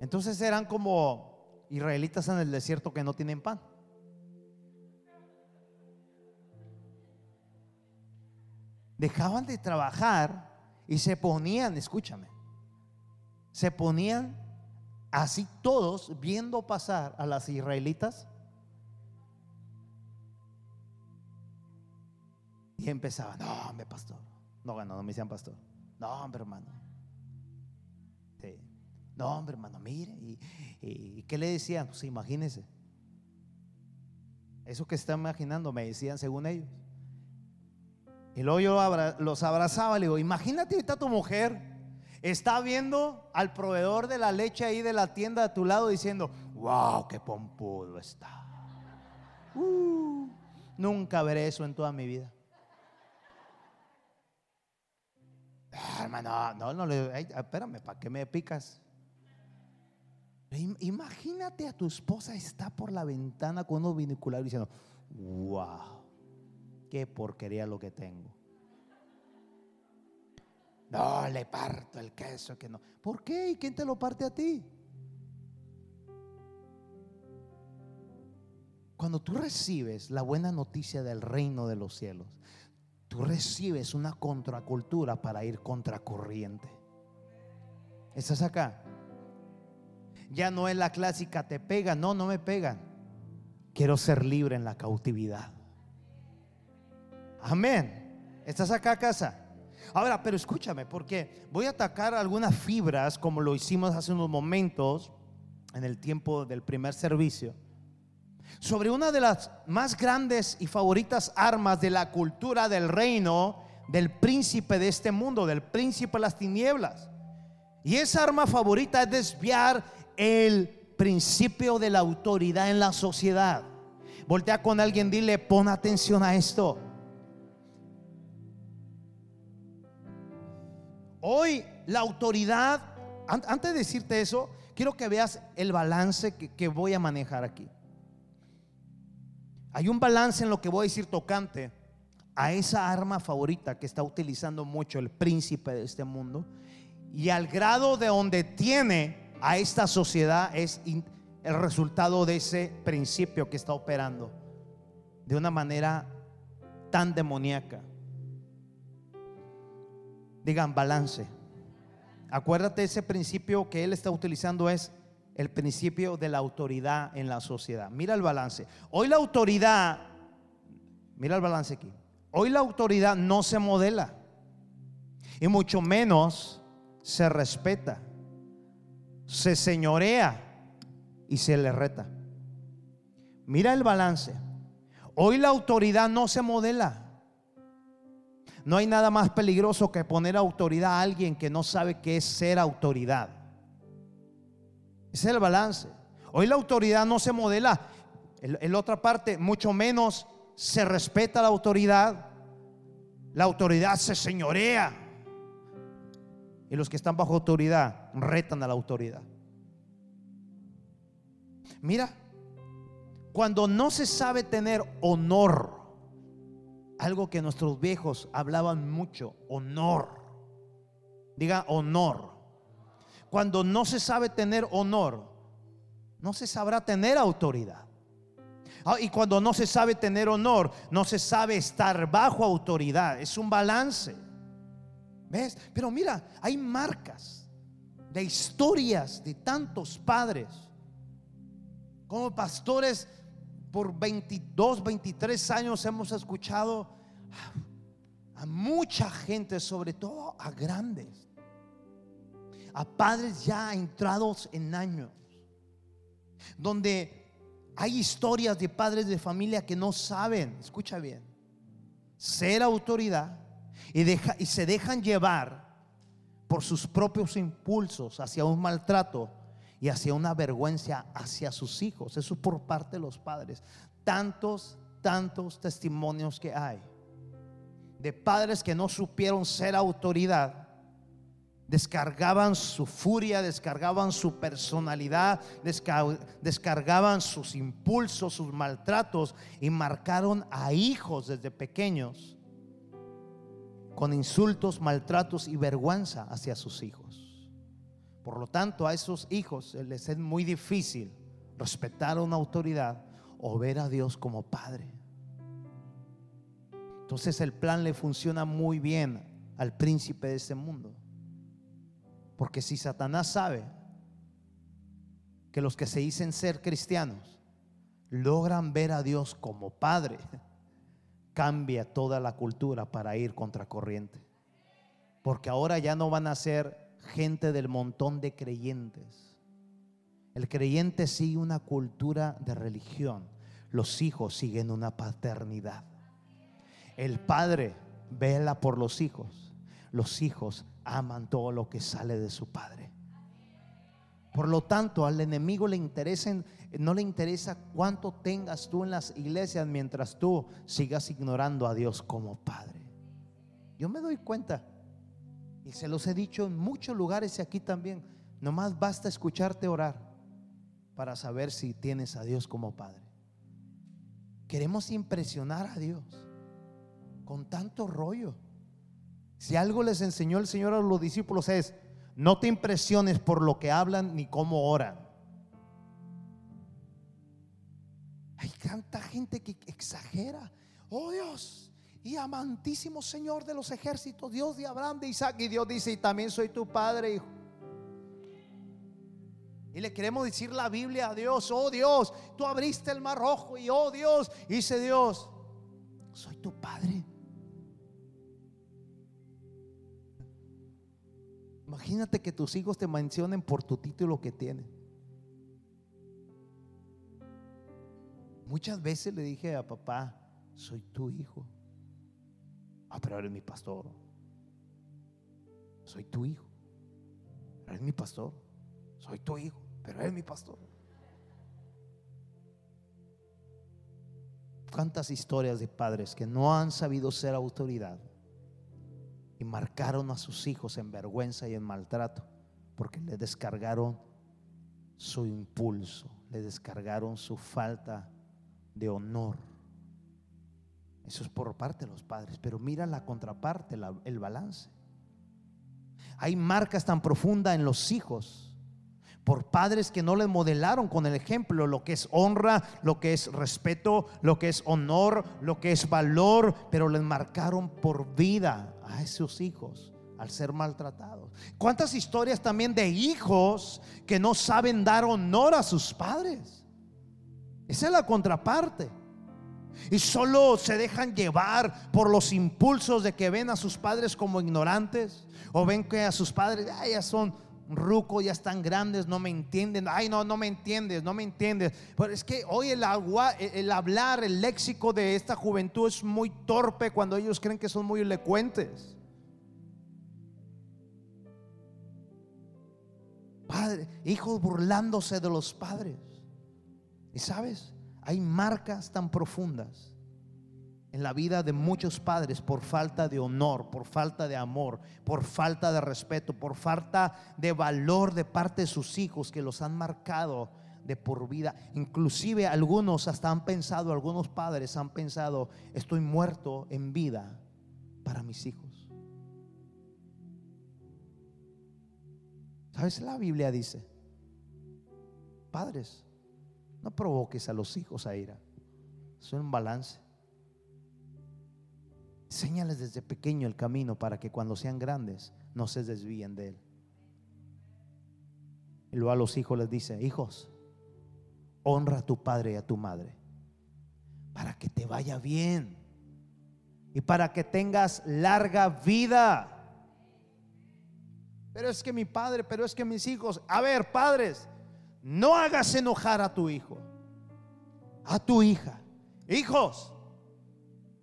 Entonces eran como israelitas en el desierto que no tienen pan. Dejaban de trabajar y se ponían, escúchame, se ponían así todos viendo pasar a las israelitas y empezaban, no, hombre, pastor, no, no, no me decían pastor, no, hombre, hermano, no, hombre, hermano, mire, y, y, ¿qué le decían? Pues imagínese, eso que está imaginando, me decían según ellos. Y luego yo los abrazaba, le digo, imagínate ahorita tu mujer está viendo al proveedor de la leche ahí de la tienda a tu lado diciendo, wow, qué pompudo está. Uh, nunca veré eso en toda mi vida. Ah, hermano, no, no, le, espérame, ¿para qué me picas? Imagínate a tu esposa está por la ventana con unos binoculares diciendo, wow qué porquería lo que tengo. No, le parto el queso que no. ¿Por qué? ¿Y quién te lo parte a ti? Cuando tú recibes la buena noticia del reino de los cielos, tú recibes una contracultura para ir contracorriente. ¿Estás acá? Ya no es la clásica, te pegan, no, no me pegan. Quiero ser libre en la cautividad. Amén. ¿Estás acá a casa? Ahora, pero escúchame, porque voy a atacar algunas fibras como lo hicimos hace unos momentos en el tiempo del primer servicio, sobre una de las más grandes y favoritas armas de la cultura del reino del príncipe de este mundo, del príncipe de las tinieblas. Y esa arma favorita es desviar el principio de la autoridad en la sociedad. Voltea con alguien, dile, pon atención a esto. Hoy la autoridad, antes de decirte eso, quiero que veas el balance que, voy a manejar aquí. Hay un balance en lo que voy a decir tocante a esa arma favorita que está utilizando mucho el príncipe de este mundo y al grado de donde tiene a esta sociedad es el resultado de ese principio que está operando de una manera tan demoníaca. Digan balance. Acuérdate ese principio que él está utilizando es el principio de la autoridad en la sociedad. Mira el balance. Hoy la autoridad, mira el balance aquí. Hoy la autoridad no se modela y mucho menos se respeta, se señorea y se le reta. Mira el balance. Hoy la autoridad no se modela no hay nada más peligroso que poner autoridad a alguien que no sabe qué es ser autoridad. Ese es el balance. Hoy la autoridad no se modela. En, la otra parte, mucho menos se respeta la autoridad. La autoridad se señorea. Y los que están bajo autoridad retan a la autoridad. Mira, cuando no se sabe tener honor, algo que nuestros viejos hablaban mucho, honor. Diga honor. Cuando no se sabe tener honor, no se sabrá tener autoridad. Ah, y cuando no se sabe tener honor, no se sabe estar bajo autoridad. Es un balance. ¿Ves? Pero mira, hay marcas de historias de tantos padres Como pastores, por 22, 23 años hemos escuchado a mucha gente, sobre todo a grandes, a padres ya entrados en años, donde hay historias de padres de familia que no saben, escucha bien, ser autoridad y, y se dejan llevar por sus propios impulsos hacia un maltrato y hacia una vergüenza hacia sus hijos. Eso por parte de los padres. Tantos, tantos testimonios que hay de padres que no supieron ser autoridad, descargaban su furia, descargaban su personalidad, descargaban sus impulsos, sus maltratos y marcaron a hijos desde pequeños con insultos, maltratos y vergüenza hacia sus hijos. Por lo tanto, a esos hijos les es muy difícil respetar una autoridad o ver a Dios como Padre. Entonces el plan le funciona muy bien al príncipe de este mundo. Porque si Satanás sabe que los que se dicen ser cristianos logran ver a Dios como Padre, cambia toda la cultura para ir contra corriente. Porque ahora ya no van a ser gente del montón de creyentes. El creyente sigue una cultura de religión. Los hijos siguen una paternidad. El padre vela por los hijos. Los hijos aman todo lo que sale de su padre. Por lo tanto, al enemigo le interesa no le interesa cuánto tengas tú en las iglesias mientras tú sigas ignorando a Dios como Padre. Yo me doy cuenta, y se los he dicho en muchos lugares y aquí también, nomás basta escucharte orar para saber si tienes a Dios como Padre. Queremos impresionar a Dios con tanto rollo. Si algo les enseñó el Señor a los discípulos es, no te impresiones por lo que hablan ni cómo oran. Hay tanta gente que exagera. Oh Dios, y amantísimo Señor de los ejércitos, Dios de Abraham, de Isaac. Y Dios dice, y también soy tu padre, hijo. Y le queremos decir la Biblia a Dios, oh Dios, tú abriste el mar rojo y oh Dios, dice Dios, soy tu padre. Imagínate que tus hijos te mencionen por tu título que tienen. Muchas veces le dije a papá, soy tu hijo. Ah, pero eres mi pastor. Soy tu hijo. Eres mi pastor. Soy tu hijo, pero eres mi pastor. ¿Cuántas historias de padres que no han sabido ser autoridad y marcaron a sus hijos en vergüenza y en maltrato porque le descargaron su impulso, le descargaron su falta de honor. Eso es por parte de los padres, pero mira la contraparte, el balance. Hay marcas tan profundas en los hijos por padres que no les modelaron con el ejemplo lo que es honra, lo que es respeto, lo que es honor, lo que es valor, pero les marcaron por vida a esos hijos al ser maltratados. ¿Cuántas historias también de hijos que no saben dar honor a sus padres? Esa es la contraparte. Y solo se dejan llevar por los impulsos de que ven a sus padres como ignorantes. O ven que a sus padres ya son rucos, ya están grandes, no me entienden. Ay, no, no me entiendes, no me entiendes. Pero es que hoy el, agua, el hablar, el léxico de esta juventud es muy torpe cuando ellos creen que son muy elocuentes. Padre, hijos burlándose de los padres. Y sabes, hay marcas tan profundas en la vida de muchos padres por falta de honor, por falta de amor, por falta de respeto, por falta de valor de parte de sus hijos que los han marcado de por vida. Inclusive algunos hasta han pensado, algunos padres han pensado, estoy muerto en vida para mis hijos. ¿Sabes? La Biblia dice, padres, no provoques a los hijos a ira. Es un balance. Enséñales desde pequeño el camino para que cuando sean grandes no se desvíen de él. Y luego a los hijos les dice, hijos, honra a tu padre y a tu madre para que te vaya bien y para que tengas larga vida. Pero es que mi padre, pero es que mis hijos, a ver, padres, no hagas enojar a tu hijo, a tu hija. Hijos,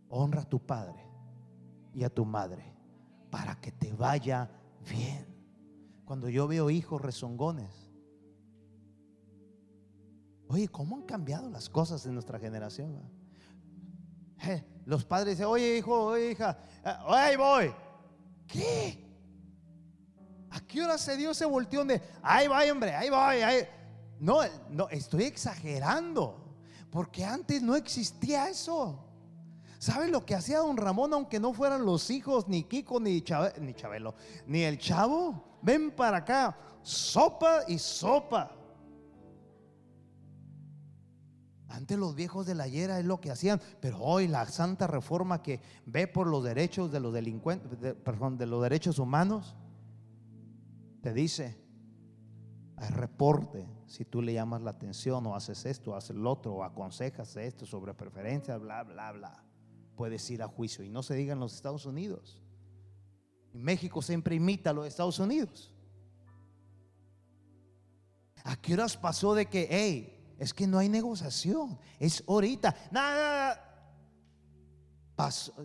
honra a tu padre y a tu madre para que te vaya bien. Cuando yo veo hijos rezongones, oye, ¿cómo han cambiado las cosas en nuestra generación? los padres dicen, oye hijo, oye hija, ahí eh, voy. ¿Qué? ¿A qué hora se dio ese volteón de, ahí va, hombre, ahí voy, ahí? No, no, estoy exagerando, porque antes no existía eso. ¿Sabe lo que hacía don Ramón, aunque no fueran los hijos, ni Kiko, ni, ni Chabelo, ni el chavo? Ven para acá, sopa y sopa. Antes los viejos de la hiera es lo que hacían, pero hoy la santa reforma que ve por los derechos de los delincuentes, perdón, de los derechos humanos, te dice, hay reporte, si tú le llamas la atención o haces esto, haces lo otro, o aconsejas esto sobre preferencias, bla, bla, bla, puedes ir a juicio. Y no se diga en los Estados Unidos. En México siempre imita a los Estados Unidos. ¿A qué horas pasó de que, hey, es que no hay negociación. Es ahorita. Nada.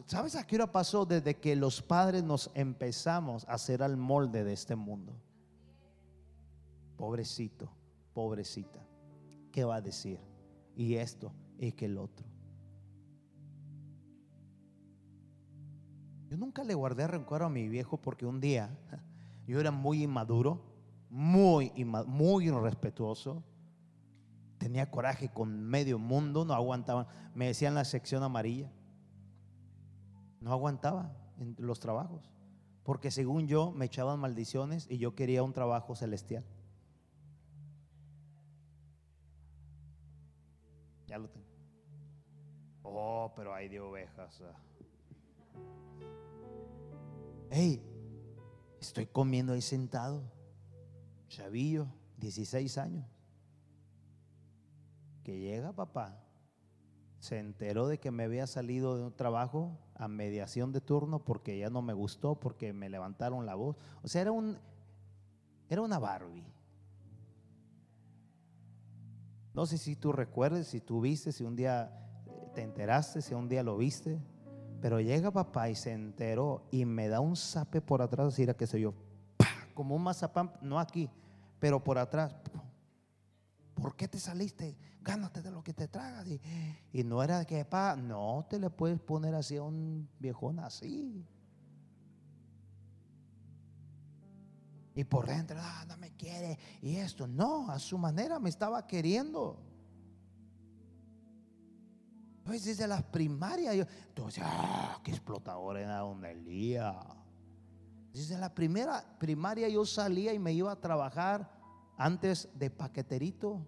¿Sabes a qué hora pasó? Desde que los padres nos empezamos a hacer al molde de este mundo. Pobrecito, pobrecita. ¿Qué va a decir? Y esto y que el otro. Yo nunca le guardé rencor a mi viejo porque un día yo era muy inmaduro, muy, muy irrespetuoso tenía coraje con medio mundo, no aguantaba. Me decían la sección amarilla. No aguantaba en los trabajos. Porque según yo me echaban maldiciones y yo quería un trabajo celestial. Ya lo tengo. Oh, pero hay de ovejas. Ah. Hey, estoy comiendo ahí sentado. Chavillo, 16 años que llega papá, se enteró de que me había salido de un trabajo a mediación de turno porque ya no me gustó, porque me levantaron la voz. O sea, era un era una Barbie. No sé si tú recuerdes, si tú viste, si un día te enteraste, si un día lo viste, pero llega papá y se enteró y me da un zape por atrás, así era que se yo, como un mazapán, no aquí, pero por atrás. ¿Por qué te saliste? gánate de lo que te tragas. Y, no era que, pa, no te le puedes poner así a un viejón así. Y por dentro, ah, no me quiere. Y esto, no, a su manera me estaba queriendo. Pues desde las primarias, yo, entonces, ah, qué explotador era donde el día. Desde la primera primaria yo salía y me iba a trabajar antes de paqueterito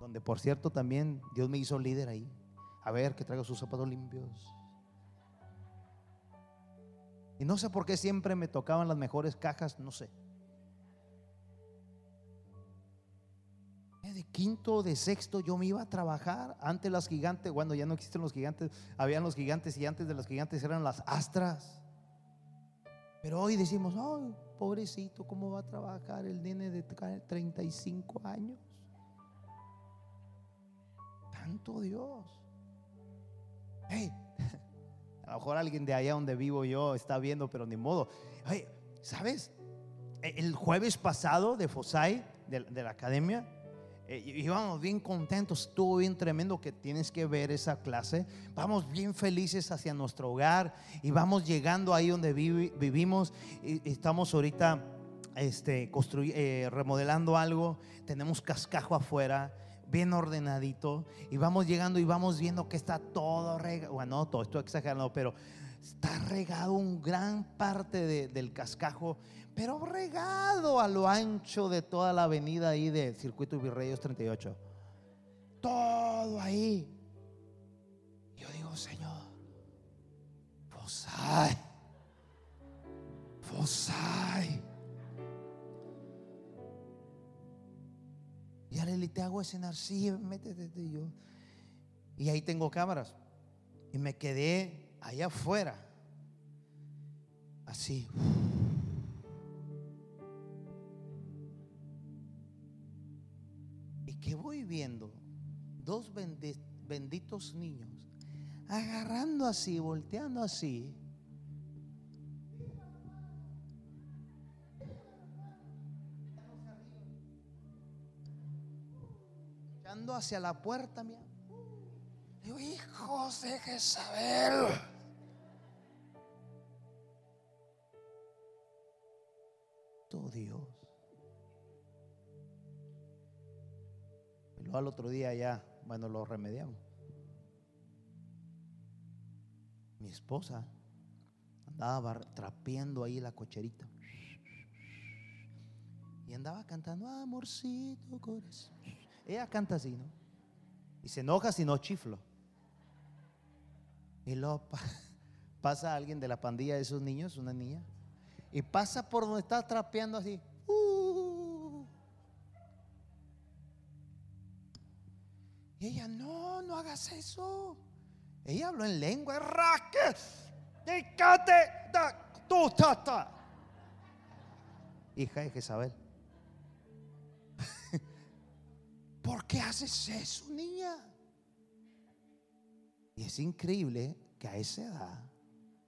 donde por cierto también Dios me hizo líder ahí. A ver, que traigo sus zapatos limpios. Y no sé por qué siempre me tocaban las mejores cajas, no sé. De quinto, de sexto, yo me iba a trabajar. Antes las gigantes, bueno, ya no existen los gigantes, habían los gigantes y antes de los gigantes eran las astras. Pero hoy decimos, ay, pobrecito, ¿cómo va a trabajar el nene de 35 años? Santo Dios. Hey, a lo mejor alguien de allá donde vivo yo está viendo, pero ni modo. Hey, ¿sabes? E, el jueves pasado de Fosai, de, la academia, eh, íbamos bien contentos, estuvo bien tremendo que tienes que ver esa clase. Vamos bien felices hacia nuestro hogar y vamos llegando ahí donde vivimos. Y, estamos ahorita este, eh, remodelando algo, tenemos cascajo afuera bien ordenadito y vamos llegando y vamos viendo que está todo regado, bueno, todo esto exagerado, pero está regado un gran parte del cascajo, pero regado a lo ancho de toda la avenida ahí de Circuito Virreyos 38. Todo ahí. Yo digo, Señor, Fosai, Fosai. Y le te hago cenar, sí, métete yo. Y ahí tengo cámaras. Y me quedé allá afuera. Así. ¿Y qué voy viendo? Dos benditos niños agarrando así, volteando así. Hacia la puerta, mía. Digo, hijos de Jezabel. Todo Dios. Y luego al otro día ya, bueno, lo remediamos. mi esposa andaba trapeando ahí la cocherita. Y andaba cantando, amorcito corazón. Ella canta así, ¿no? Y se enoja si no chiflo. Y luego pasa alguien de la pandilla de esos niños, una niña, y pasa por donde está trapeando así. Uh. Y ella, no, no hagas eso. Ella habló en lengua. Hija de Jezabel. ¿Por qué haces eso, niña? Y es increíble que a esa edad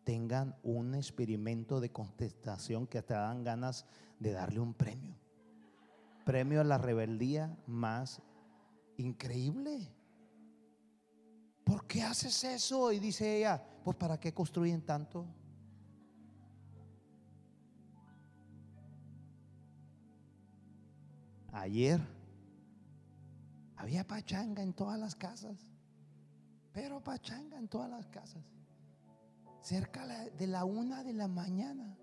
tengan un experimento de contestación que te dan ganas de darle un premio. Premio a la rebeldía más increíble. ¿por qué haces eso? Y dice ella, pues ¿para qué construyen tanto? Ayer había pachanga en todas las casas, pero pachanga en todas las casas, cerca de la una de la mañana,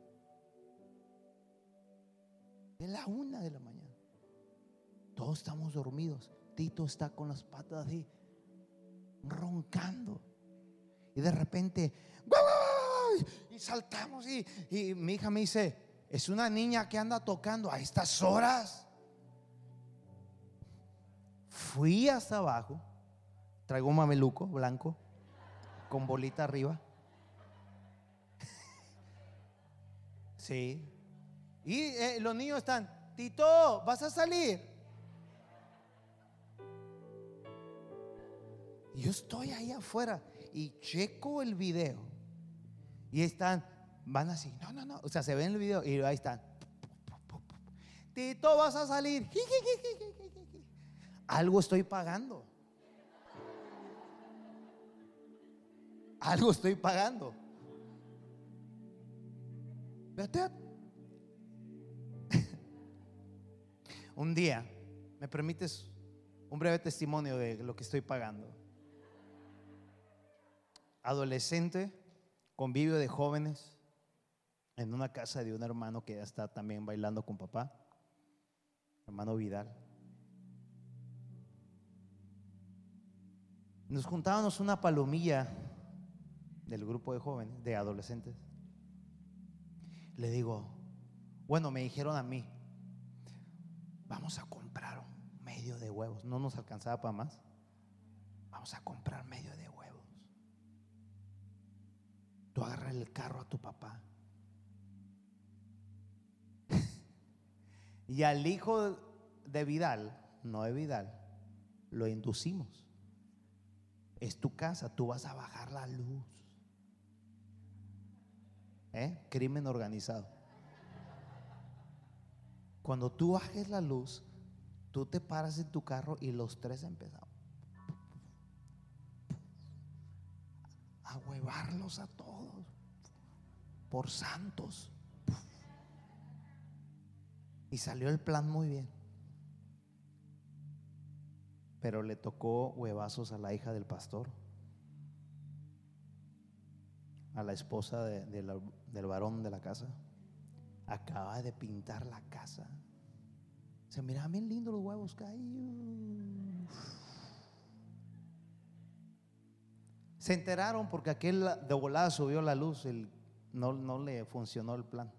de la una de la mañana. Todos estamos dormidos. Tito está con las patas así roncando. Y de repente, y saltamos y, mi hija me dice, es una niña que anda tocando a estas horas. Fui hasta abajo, traigo un mameluco blanco con bolita arriba. Sí. Y eh, los niños están, Tito, ¿vas a salir? yo estoy ahí afuera y checo el video. Y están, van así, no, no, no. O sea, se ven el video y ahí están. Tito, vas a salir. Algo estoy pagando. Algo estoy pagando. Un día, ¿me permites un breve testimonio de lo que estoy pagando? adolescente, convivio de jóvenes, en una casa de un hermano que ya está también bailando con papá, hermano Vidal. Nos juntábamos una palomilla del grupo de jóvenes, de adolescentes. Le digo, bueno, me dijeron a mí, vamos a comprar medio de huevos. No nos alcanzaba para más. Vamos a comprar medio de huevos. Tú agarras el carro a tu papá. y al hijo de Vidal, no de Vidal, lo inducimos. Es tu casa, tú vas a bajar la luz. ¿Eh? Crimen organizado. Cuando tú bajes la luz, tú te paras en tu carro y los tres empezamos a huevarlos a todos por santos. Y salió el plan muy bien. Pero le tocó huevazos a la hija del pastor, a la esposa del varón de la casa. Acaba de pintar la casa. Se miraban bien lindos los huevos hay. Se enteraron porque aquel de volada subió la luz, el no, le funcionó el plan.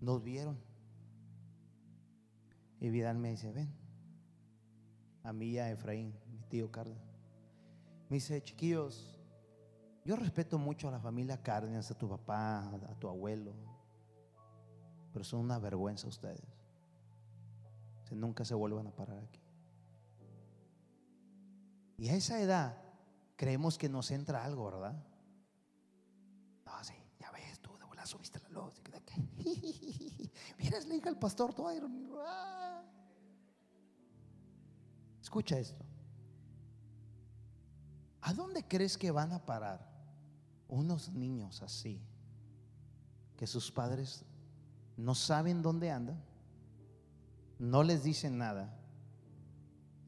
Nos vieron. Y Vidal me dice, ven, a mí y a Efraín, mi tío Cárdenas. Me dice, chiquillos, yo respeto mucho a la familia Cárdenas, a tu papá, a tu abuelo, pero son una vergüenza ustedes. Si nunca se vuelvan a parar aquí. Y a esa edad creemos que nos entra algo, ¿verdad? No, sí, ya ves, tú de vuelta subiste la luz. Vienes, le dije al pastor, ah. Escucha esto. ¿A dónde crees que van a parar unos niños así? Que sus padres no saben dónde andan, no les dicen nada.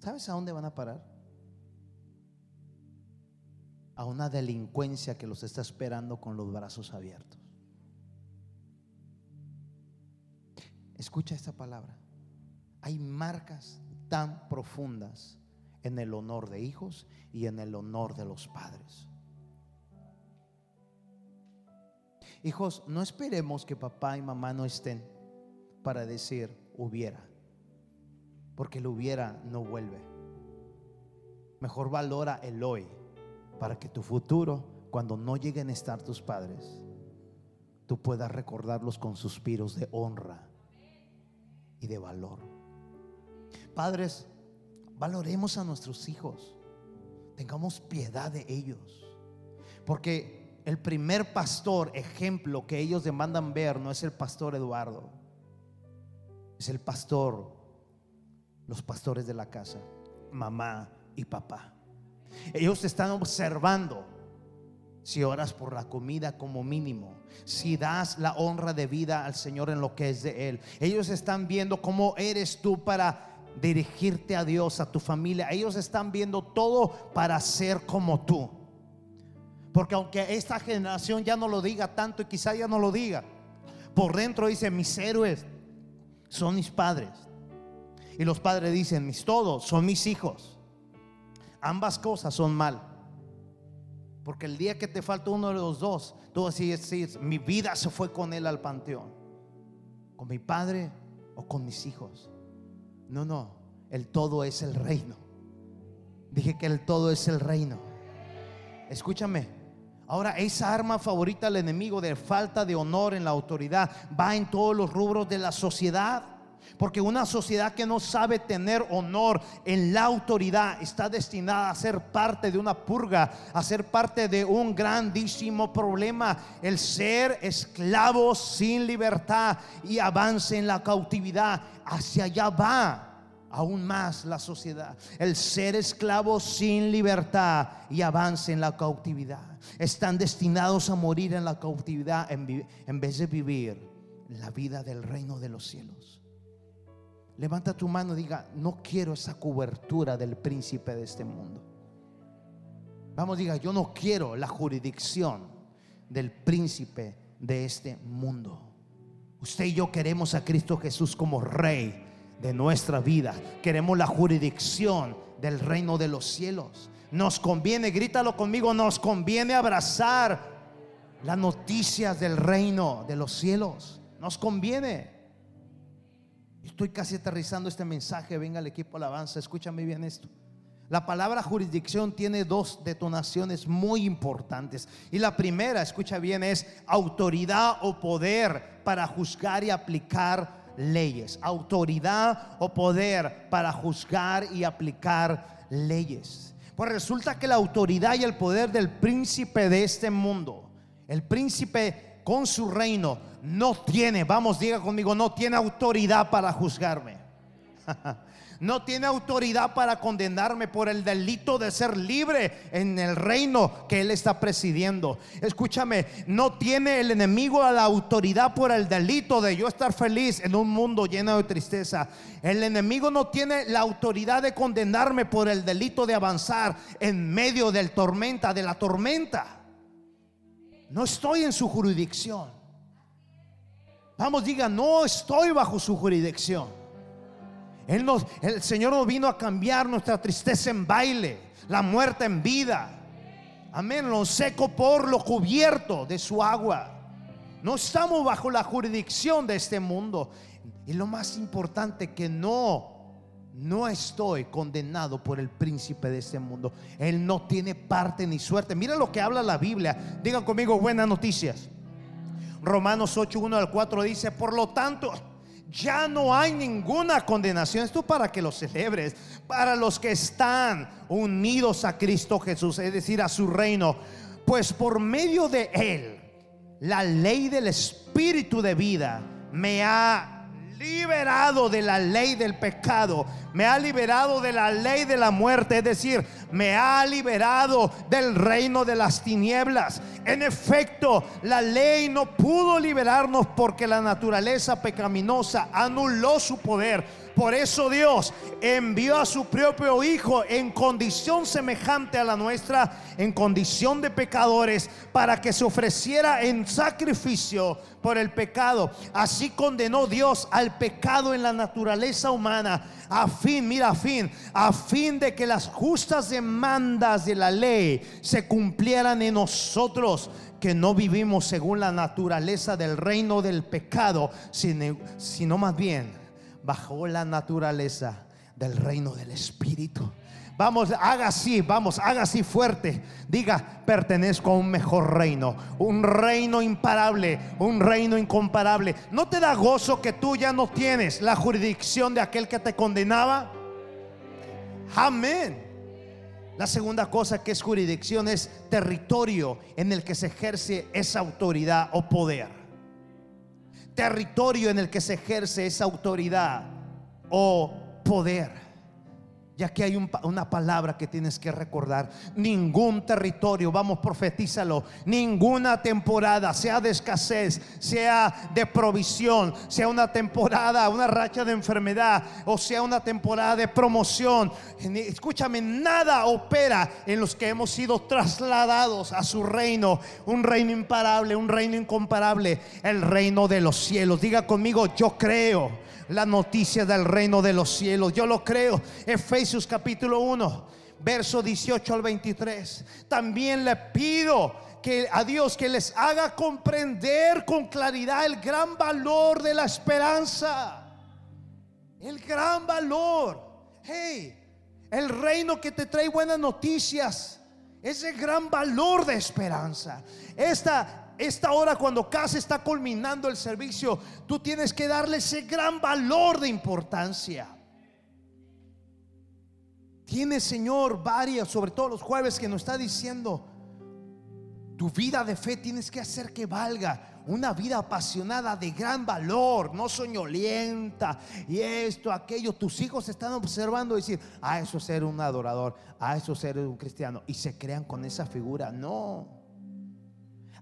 ¿Sabes a dónde van a parar? A una delincuencia que los está esperando con los brazos abiertos. Escucha esta palabra. Hay marcas tan profundas en el honor de hijos y en el honor de los padres. Hijos, no esperemos que papá y mamá no estén para decir hubiera, porque el hubiera no vuelve. Mejor valora el hoy para que tu futuro, cuando no lleguen a estar tus padres, tú puedas recordarlos con suspiros de honra y de valor. Padres, valoremos a nuestros hijos, tengamos piedad de ellos, porque el primer pastor, ejemplo que ellos demandan ver, no es el pastor Eduardo, es el pastor, los pastores de la casa, mamá y papá. Ellos están observando si oras por la comida como mínimo, si das la honra de vida al Señor en lo que es de Él. Ellos están viendo cómo eres tú para dirigirte a Dios, a tu familia. Ellos están viendo todo para ser como tú. Porque aunque esta generación ya no lo diga tanto y quizá ya no lo diga, por dentro dice, mis héroes son mis padres. Y los padres dicen, mis todos son mis hijos. Ambas cosas son mal. Porque el día que te falta uno de los dos, tú así decís, mi vida se fue con él al panteón. Con mi padre o con mis hijos. No, no, el todo es el reino. Dije que el todo es el reino. Escúchame. Ahora, esa arma favorita del enemigo de falta de honor en la autoridad va en todos los rubros de la sociedad. Porque una sociedad que no sabe tener honor en la autoridad está destinada a ser parte de una purga, a ser parte de un grandísimo problema, el ser esclavo sin libertad y avance en la cautividad. Hacia allá va aún más la sociedad. El ser esclavo sin libertad y avance en la cautividad. Están destinados a morir en la cautividad en vez de vivir la vida del reino de los cielos. Levanta tu mano y diga, no quiero esa cobertura del príncipe de este mundo. Vamos, diga, yo no quiero la jurisdicción del príncipe de este mundo. Usted y yo queremos a Cristo Jesús como rey de nuestra vida. Queremos la jurisdicción del reino de los cielos. Nos conviene, grítalo conmigo, nos conviene abrazar las noticias del reino de los cielos. Nos conviene. Estoy casi aterrizando este mensaje. Venga el equipo alabanza. Escúchame bien esto. La palabra jurisdicción tiene dos detonaciones muy importantes. Y la primera, escucha bien, es autoridad o poder para juzgar y aplicar leyes. Autoridad o poder para juzgar y aplicar leyes. Pues resulta que la autoridad y el poder del príncipe de este mundo, el príncipe con su reino, no tiene, vamos, diga conmigo, no tiene autoridad para juzgarme. no tiene autoridad para condenarme por el delito de ser libre en el reino que Él está presidiendo. Escúchame, no tiene el enemigo la autoridad por el delito de yo estar feliz en un mundo lleno de tristeza. El enemigo no tiene la autoridad de condenarme por el delito de avanzar en medio del tormenta, de la tormenta. No estoy en su jurisdicción. Vamos, diga, no estoy bajo su jurisdicción. Él nos, el Señor nos vino a cambiar nuestra tristeza en baile, la muerte en vida. Amén, lo seco por lo cubierto de su agua. No estamos bajo la jurisdicción de este mundo. Y lo más importante que no no estoy condenado por el príncipe de este mundo. Él no tiene parte ni suerte. Mira lo que habla la Biblia. Digan conmigo buenas noticias. Romanos 8, 1 al 4 dice, por lo tanto, ya no hay ninguna condenación. Esto para que lo celebres. Para los que están unidos a Cristo Jesús, es decir, a su reino. Pues por medio de Él, la ley del Espíritu de vida me ha liberado de la ley del pecado, me ha liberado de la ley de la muerte, es decir, me ha liberado del reino de las tinieblas. En efecto, la ley no pudo liberarnos porque la naturaleza pecaminosa anuló su poder por eso Dios envió a su propio Hijo en condición semejante a la nuestra, en condición de pecadores, para que se ofreciera en sacrificio por el pecado. Así condenó Dios al pecado en la naturaleza humana, a fin, mira, a fin, a fin de que las justas demandas de la ley se cumplieran en nosotros que no vivimos según la naturaleza del reino del pecado, sino, sino más bien bajo la naturaleza del reino del Espíritu. Vamos, haga así, vamos, haga así fuerte. Diga, pertenezco a un mejor reino, un reino imparable, un reino incomparable. ¿No te da gozo que tú ya no tienes la jurisdicción de aquel que te condenaba? Amén. La segunda cosa que es jurisdicción es territorio en el que se ejerce esa autoridad o poder territorio en el que se ejerce esa autoridad o poder. Ya que hay una palabra que tienes que recordar. Ningún territorio, vamos, profetízalo. Ninguna temporada, sea de escasez, sea de provisión, sea una temporada, una racha de enfermedad, o sea una temporada de promoción. Escúchame, nada opera en los que hemos sido trasladados a su reino. Un reino imparable, un reino incomparable. El reino de los cielos. Diga conmigo, yo creo la noticia del reino de los cielos. Yo lo creo. Efesios capítulo 1, verso 18 al 23. También le pido que a Dios que les haga comprender con claridad el gran valor de la esperanza. El gran valor. Hey, el reino que te trae buenas noticias. Ese gran valor de esperanza. Esta esta hora cuando casi está culminando el servicio, tú tienes que darle ese gran valor de importancia. Tiene Señor varias, sobre todo los jueves, que nos está diciendo, tu vida de fe tienes que hacer que valga. Una vida apasionada de gran valor, no soñolienta y esto, aquello. Tus hijos están observando y decir, a ah, eso es ser un adorador, a ah, eso es ser un cristiano. Y se crean con esa figura. No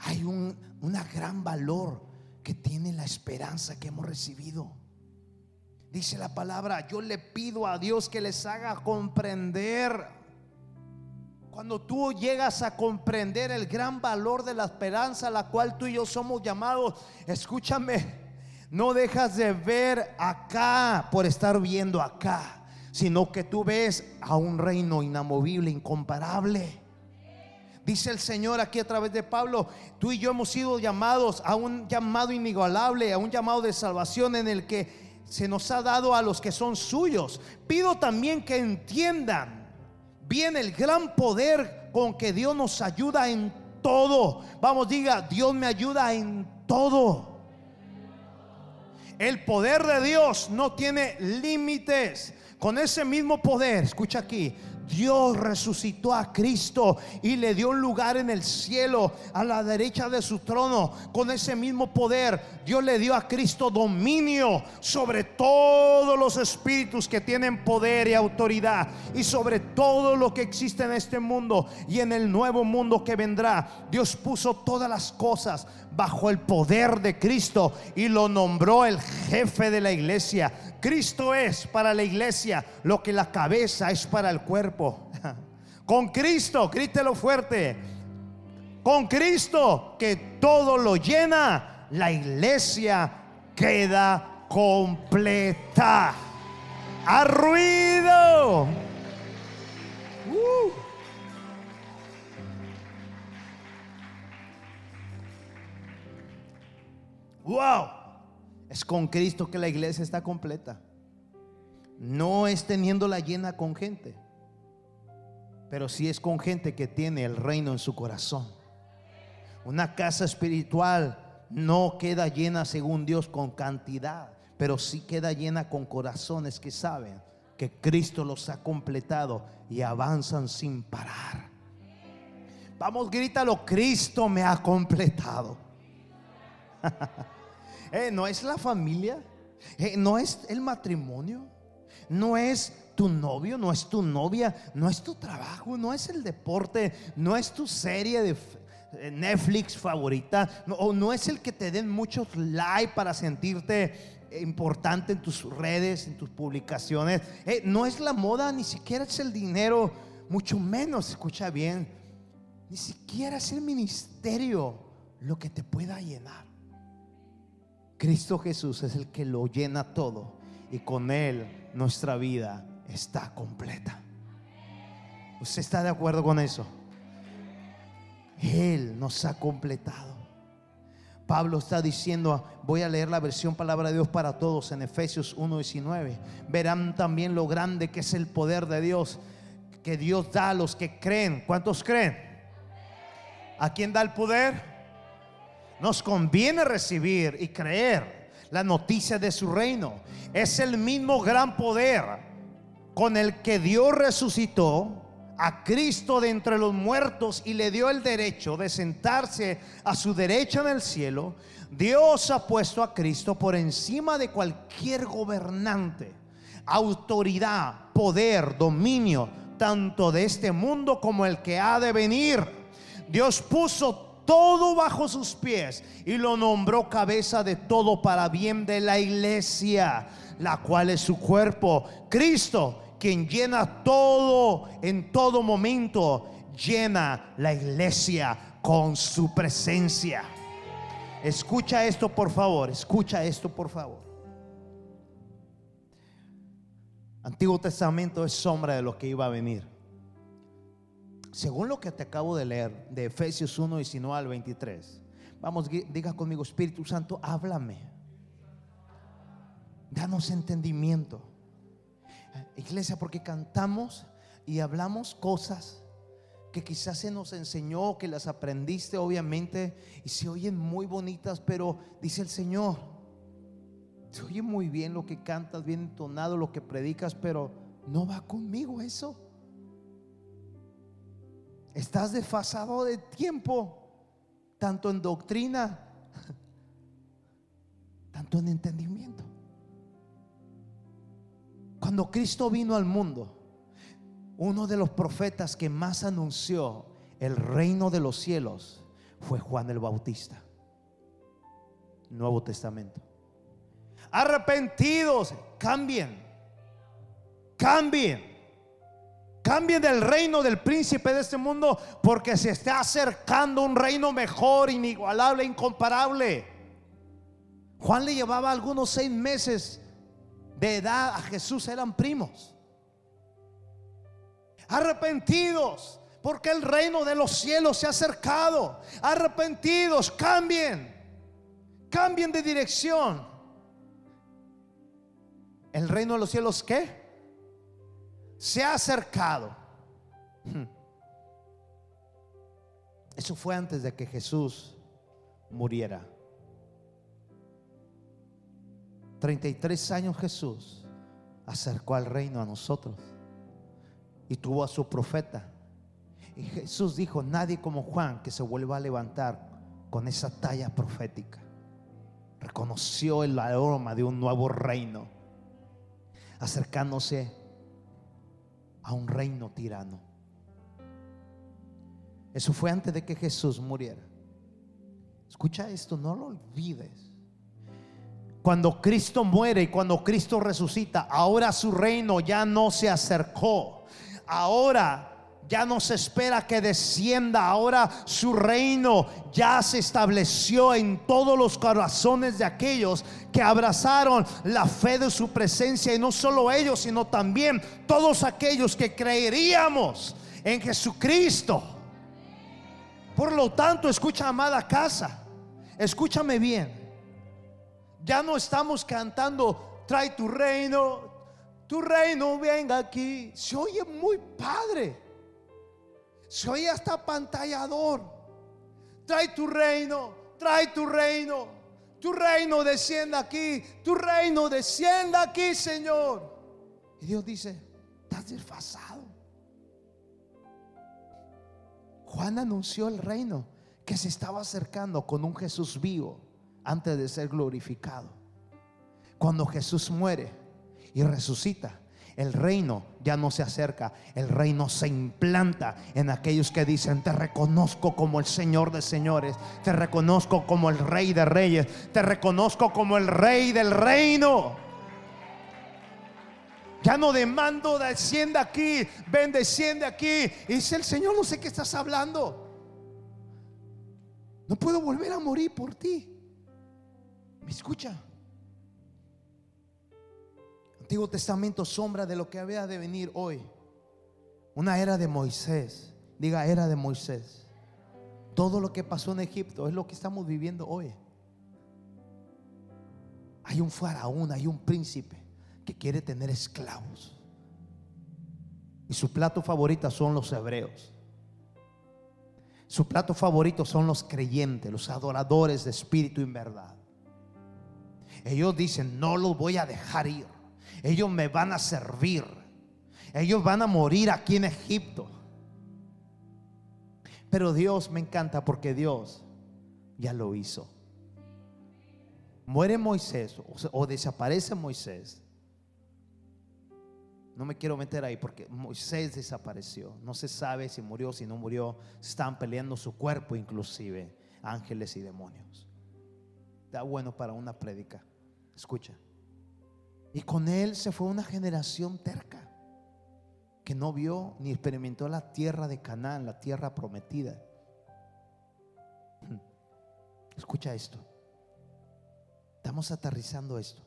hay un una gran valor que tiene la esperanza que hemos recibido. Dice la palabra, yo le pido a Dios que les haga comprender. Cuando tú llegas a comprender el gran valor de la esperanza a la cual tú y yo somos llamados, escúchame, no dejas de ver acá por estar viendo acá, sino que tú ves a un reino inamovible, incomparable. Dice el Señor aquí a través de Pablo, tú y yo hemos sido llamados a un llamado inigualable, a un llamado de salvación en el que se nos ha dado a los que son suyos. Pido también que entiendan bien el gran poder con que Dios nos ayuda en todo. Vamos, diga, Dios me ayuda en todo. El poder de Dios no tiene límites. Con ese mismo poder, escucha aquí, Dios resucitó a Cristo y le dio un lugar en el cielo a la derecha de su trono. Con ese mismo poder, Dios le dio a Cristo dominio sobre todos los espíritus que tienen poder y autoridad y sobre todo lo que existe en este mundo y en el nuevo mundo que vendrá. Dios puso todas las cosas bajo el poder de Cristo y lo nombró el jefe de la iglesia. Cristo es para la iglesia lo que la cabeza es para el cuerpo. Con Cristo, grítelo fuerte. Con Cristo que todo lo llena, la iglesia queda completa. A ruido. Uh. Wow. Es con Cristo que la iglesia está completa. no es teniéndola llena con gente, pero sí es con gente que tiene el reino en su corazón. Una casa espiritual no queda llena según Dios con cantidad, pero sí queda llena con corazones que saben que Cristo los ha completado y avanzan sin parar. Vamos, grítalo, Cristo me ha completado. Eh, no es la familia, eh, no es el matrimonio, no es tu novio, no es tu novia, no es tu trabajo, no es el deporte, no es tu serie de eh, Netflix favorita, o no es el que te den muchos likes para sentirte importante en tus redes, en tus publicaciones. no es la moda, ni siquiera es el dinero, mucho menos, escucha bien, ni siquiera es el ministerio lo que te pueda llenar. Cristo Jesús es el que lo llena todo y con Él nuestra vida está completa. ¿Usted está de acuerdo con eso? Él nos ha completado. Pablo está diciendo, voy a leer la versión palabra de Dios para todos en Efesios 1:19. Verán también lo grande que es el poder de Dios, que Dios da a los que creen. ¿Cuántos creen? ¿A quién da el poder? Nos conviene recibir y creer la noticia de su reino. Es el mismo gran poder con el que Dios resucitó a Cristo de entre los muertos y le dio el derecho de sentarse a su derecha en el cielo. Dios ha puesto a Cristo por encima de cualquier gobernante, autoridad, poder, dominio, tanto de este mundo como el que ha de venir. Dios puso todo bajo sus pies y lo nombró cabeza de todo para bien de la iglesia, la cual es su cuerpo. Cristo, quien llena todo en todo momento, llena la iglesia con su presencia. Escucha esto por favor, escucha esto por favor. Antiguo Testamento es sombra de lo que iba a venir según lo que te acabo de leer de Efesios 1, 19 al 23, vamos, diga conmigo, Espíritu Santo, háblame. Danos entendimiento. Iglesia, porque cantamos y hablamos cosas que quizás se nos enseñó, que las aprendiste obviamente y se oyen muy bonitas, pero dice el Señor, se oye muy bien lo que cantas, bien entonado lo que predicas, pero no va conmigo eso. Estás desfasado de tiempo, tanto en doctrina, tanto en entendimiento. Cuando Cristo vino al mundo, uno de los profetas que más anunció el reino de los cielos fue Juan el Bautista. Nuevo Testamento. Arrepentidos, cambien, cambien. Cambien del reino del príncipe de este mundo porque se está acercando un reino mejor, inigualable, incomparable. Juan le llevaba algunos seis meses de edad a Jesús, eran primos. Arrepentidos porque el reino de los cielos se ha acercado. Arrepentidos, cambien. Cambien de dirección. ¿El reino de los cielos qué? Se ha acercado. Hmm. Eso fue antes de que Jesús muriera. 33 años Jesús acercó al reino a nosotros y tuvo a su profeta. Y Jesús dijo, nadie como Juan que se vuelva a levantar con esa talla profética. Reconoció el aroma de un nuevo reino, acercándose a un reino tirano. Eso fue antes de que Jesús muriera. Escucha esto, no lo olvides. Cuando Cristo muere y cuando Cristo resucita, ahora su reino ya no se acercó. Ahora ya no se espera que descienda. Ahora su reino ya se estableció en todos los corazones de aquellos que abrazaron la fe de su presencia. Y no solo ellos, sino también todos aquellos que creeríamos en Jesucristo. Por lo tanto, escucha, amada casa, escúchame bien. Ya no estamos cantando, trae tu reino, tu reino venga aquí. Se oye muy padre. Se oye hasta pantallador. Trae tu reino, trae tu reino. Tu reino descienda aquí, tu reino descienda aquí, Señor. Y Dios dice, estás desfasado. Juan anunció el reino que se estaba acercando con un Jesús vivo antes de ser glorificado. Cuando Jesús muere y resucita, el reino ya no se acerca, el reino se implanta en aquellos que dicen, te reconozco como el Señor de señores, te reconozco como el Rey de reyes, te reconozco como el Rey del reino. Ya no demando, desciende aquí, ven, desciende aquí. Y dice el Señor, no sé qué estás hablando. No puedo volver a morir por ti. ¿Me escucha? Antiguo Testamento sombra de lo que había de venir hoy. Una era de Moisés. Diga, era de Moisés. Todo lo que pasó en Egipto es lo que estamos viviendo hoy. Hay un faraón, hay un príncipe que quiere tener esclavos. Y su plato favorito son los hebreos. Su plato favorito son los creyentes, los adoradores de espíritu y verdad. Ellos dicen, no los voy a dejar ir. Ellos me van a servir. Ellos van a morir aquí en Egipto. Pero Dios me encanta porque Dios ya lo hizo. Muere Moisés o, desaparece Moisés. No me quiero meter ahí porque Moisés desapareció. No se sabe si murió, si no murió. Están peleando su cuerpo inclusive, ángeles y demonios. Da bueno para una prédica. Escucha. Y con él se fue una generación terca que no vio ni experimentó la tierra de Canaán, la tierra prometida. Escucha esto. Estamos aterrizando esto.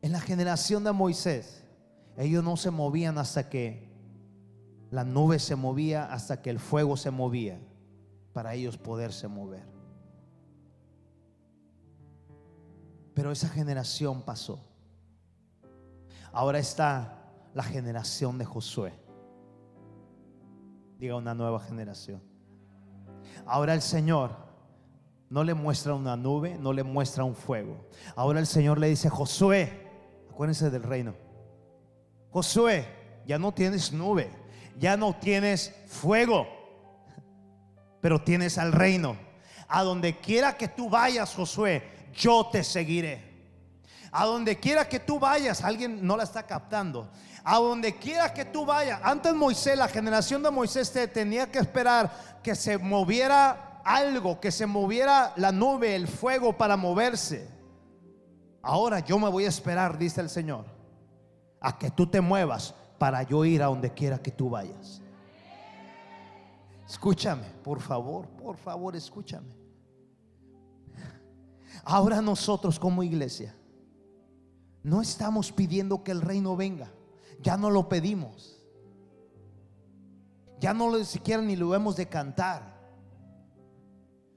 En la generación de Moisés, ellos no se movían hasta que la nube se movía, hasta que el fuego se movía, para ellos poderse mover. Pero esa generación pasó. Ahora está la generación de Josué. Diga una nueva generación. Ahora el Señor no le muestra una nube, no le muestra un fuego. Ahora el Señor le dice, Josué, acuérdense del reino. Josué, ya no tienes nube, ya no tienes fuego, pero tienes al reino. A donde quiera que tú vayas, Josué, yo te seguiré. A donde quiera que tú vayas, alguien no la está captando. A donde quiera que tú vayas, antes Moisés, la generación de Moisés te tenía que esperar que se moviera algo, que se moviera la nube, el fuego para moverse. Ahora yo me voy a esperar, dice el Señor, a que tú te muevas para yo ir a donde quiera que tú vayas. Escúchame, por favor, por favor, escúchame. Ahora nosotros como iglesia no estamos pidiendo que el reino venga. Ya no lo pedimos. Ya no lo siquiera ni lo hemos de cantar.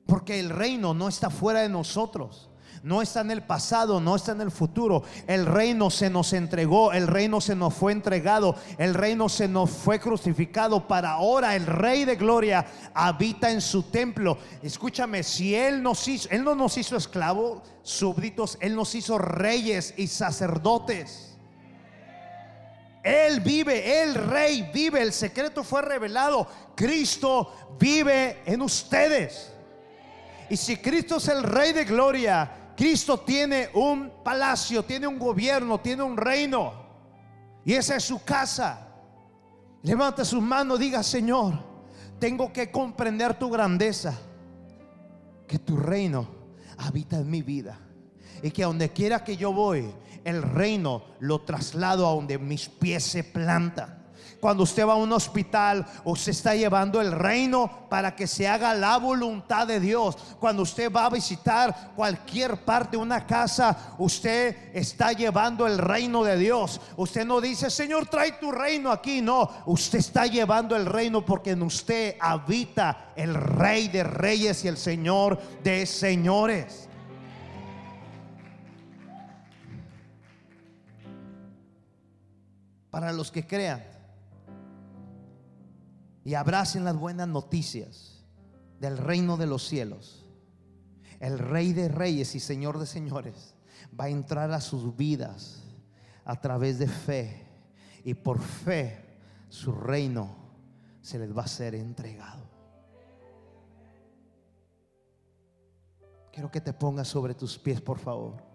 Porque el reino no está fuera de nosotros no está en el pasado, no está en el futuro. El reino se nos entregó, el reino se nos fue entregado, el reino se nos fue crucificado para ahora el rey de gloria habita en su templo. Escúchame, si él nos hizo, él no nos hizo esclavos, súbditos, él nos hizo reyes y sacerdotes. Él vive, el rey vive, el secreto fue revelado. Cristo vive en ustedes. Y si Cristo es el rey de gloria, Cristo tiene un palacio, tiene un gobierno, tiene un reino. Y esa es su casa. Levanta sus manos, diga, Señor, tengo que comprender tu grandeza. Que tu reino habita en mi vida. Y que donde quiera que yo voy, el reino lo traslado a donde mis pies se plantan. Cuando usted va a un hospital, usted está llevando el reino para que se haga la voluntad de Dios. Cuando usted va a visitar cualquier parte de una casa, usted está llevando el reino de Dios. Usted no dice, Señor, trae tu reino aquí. No, usted está llevando el reino porque en usted habita el rey de reyes y el Señor de señores. para los que crean y abracen las buenas noticias del reino de los cielos. El rey de reyes y señor de señores va a entrar a sus vidas a través de fe y por fe su reino se les va a ser entregado. Quiero que te pongas sobre tus pies, por favor.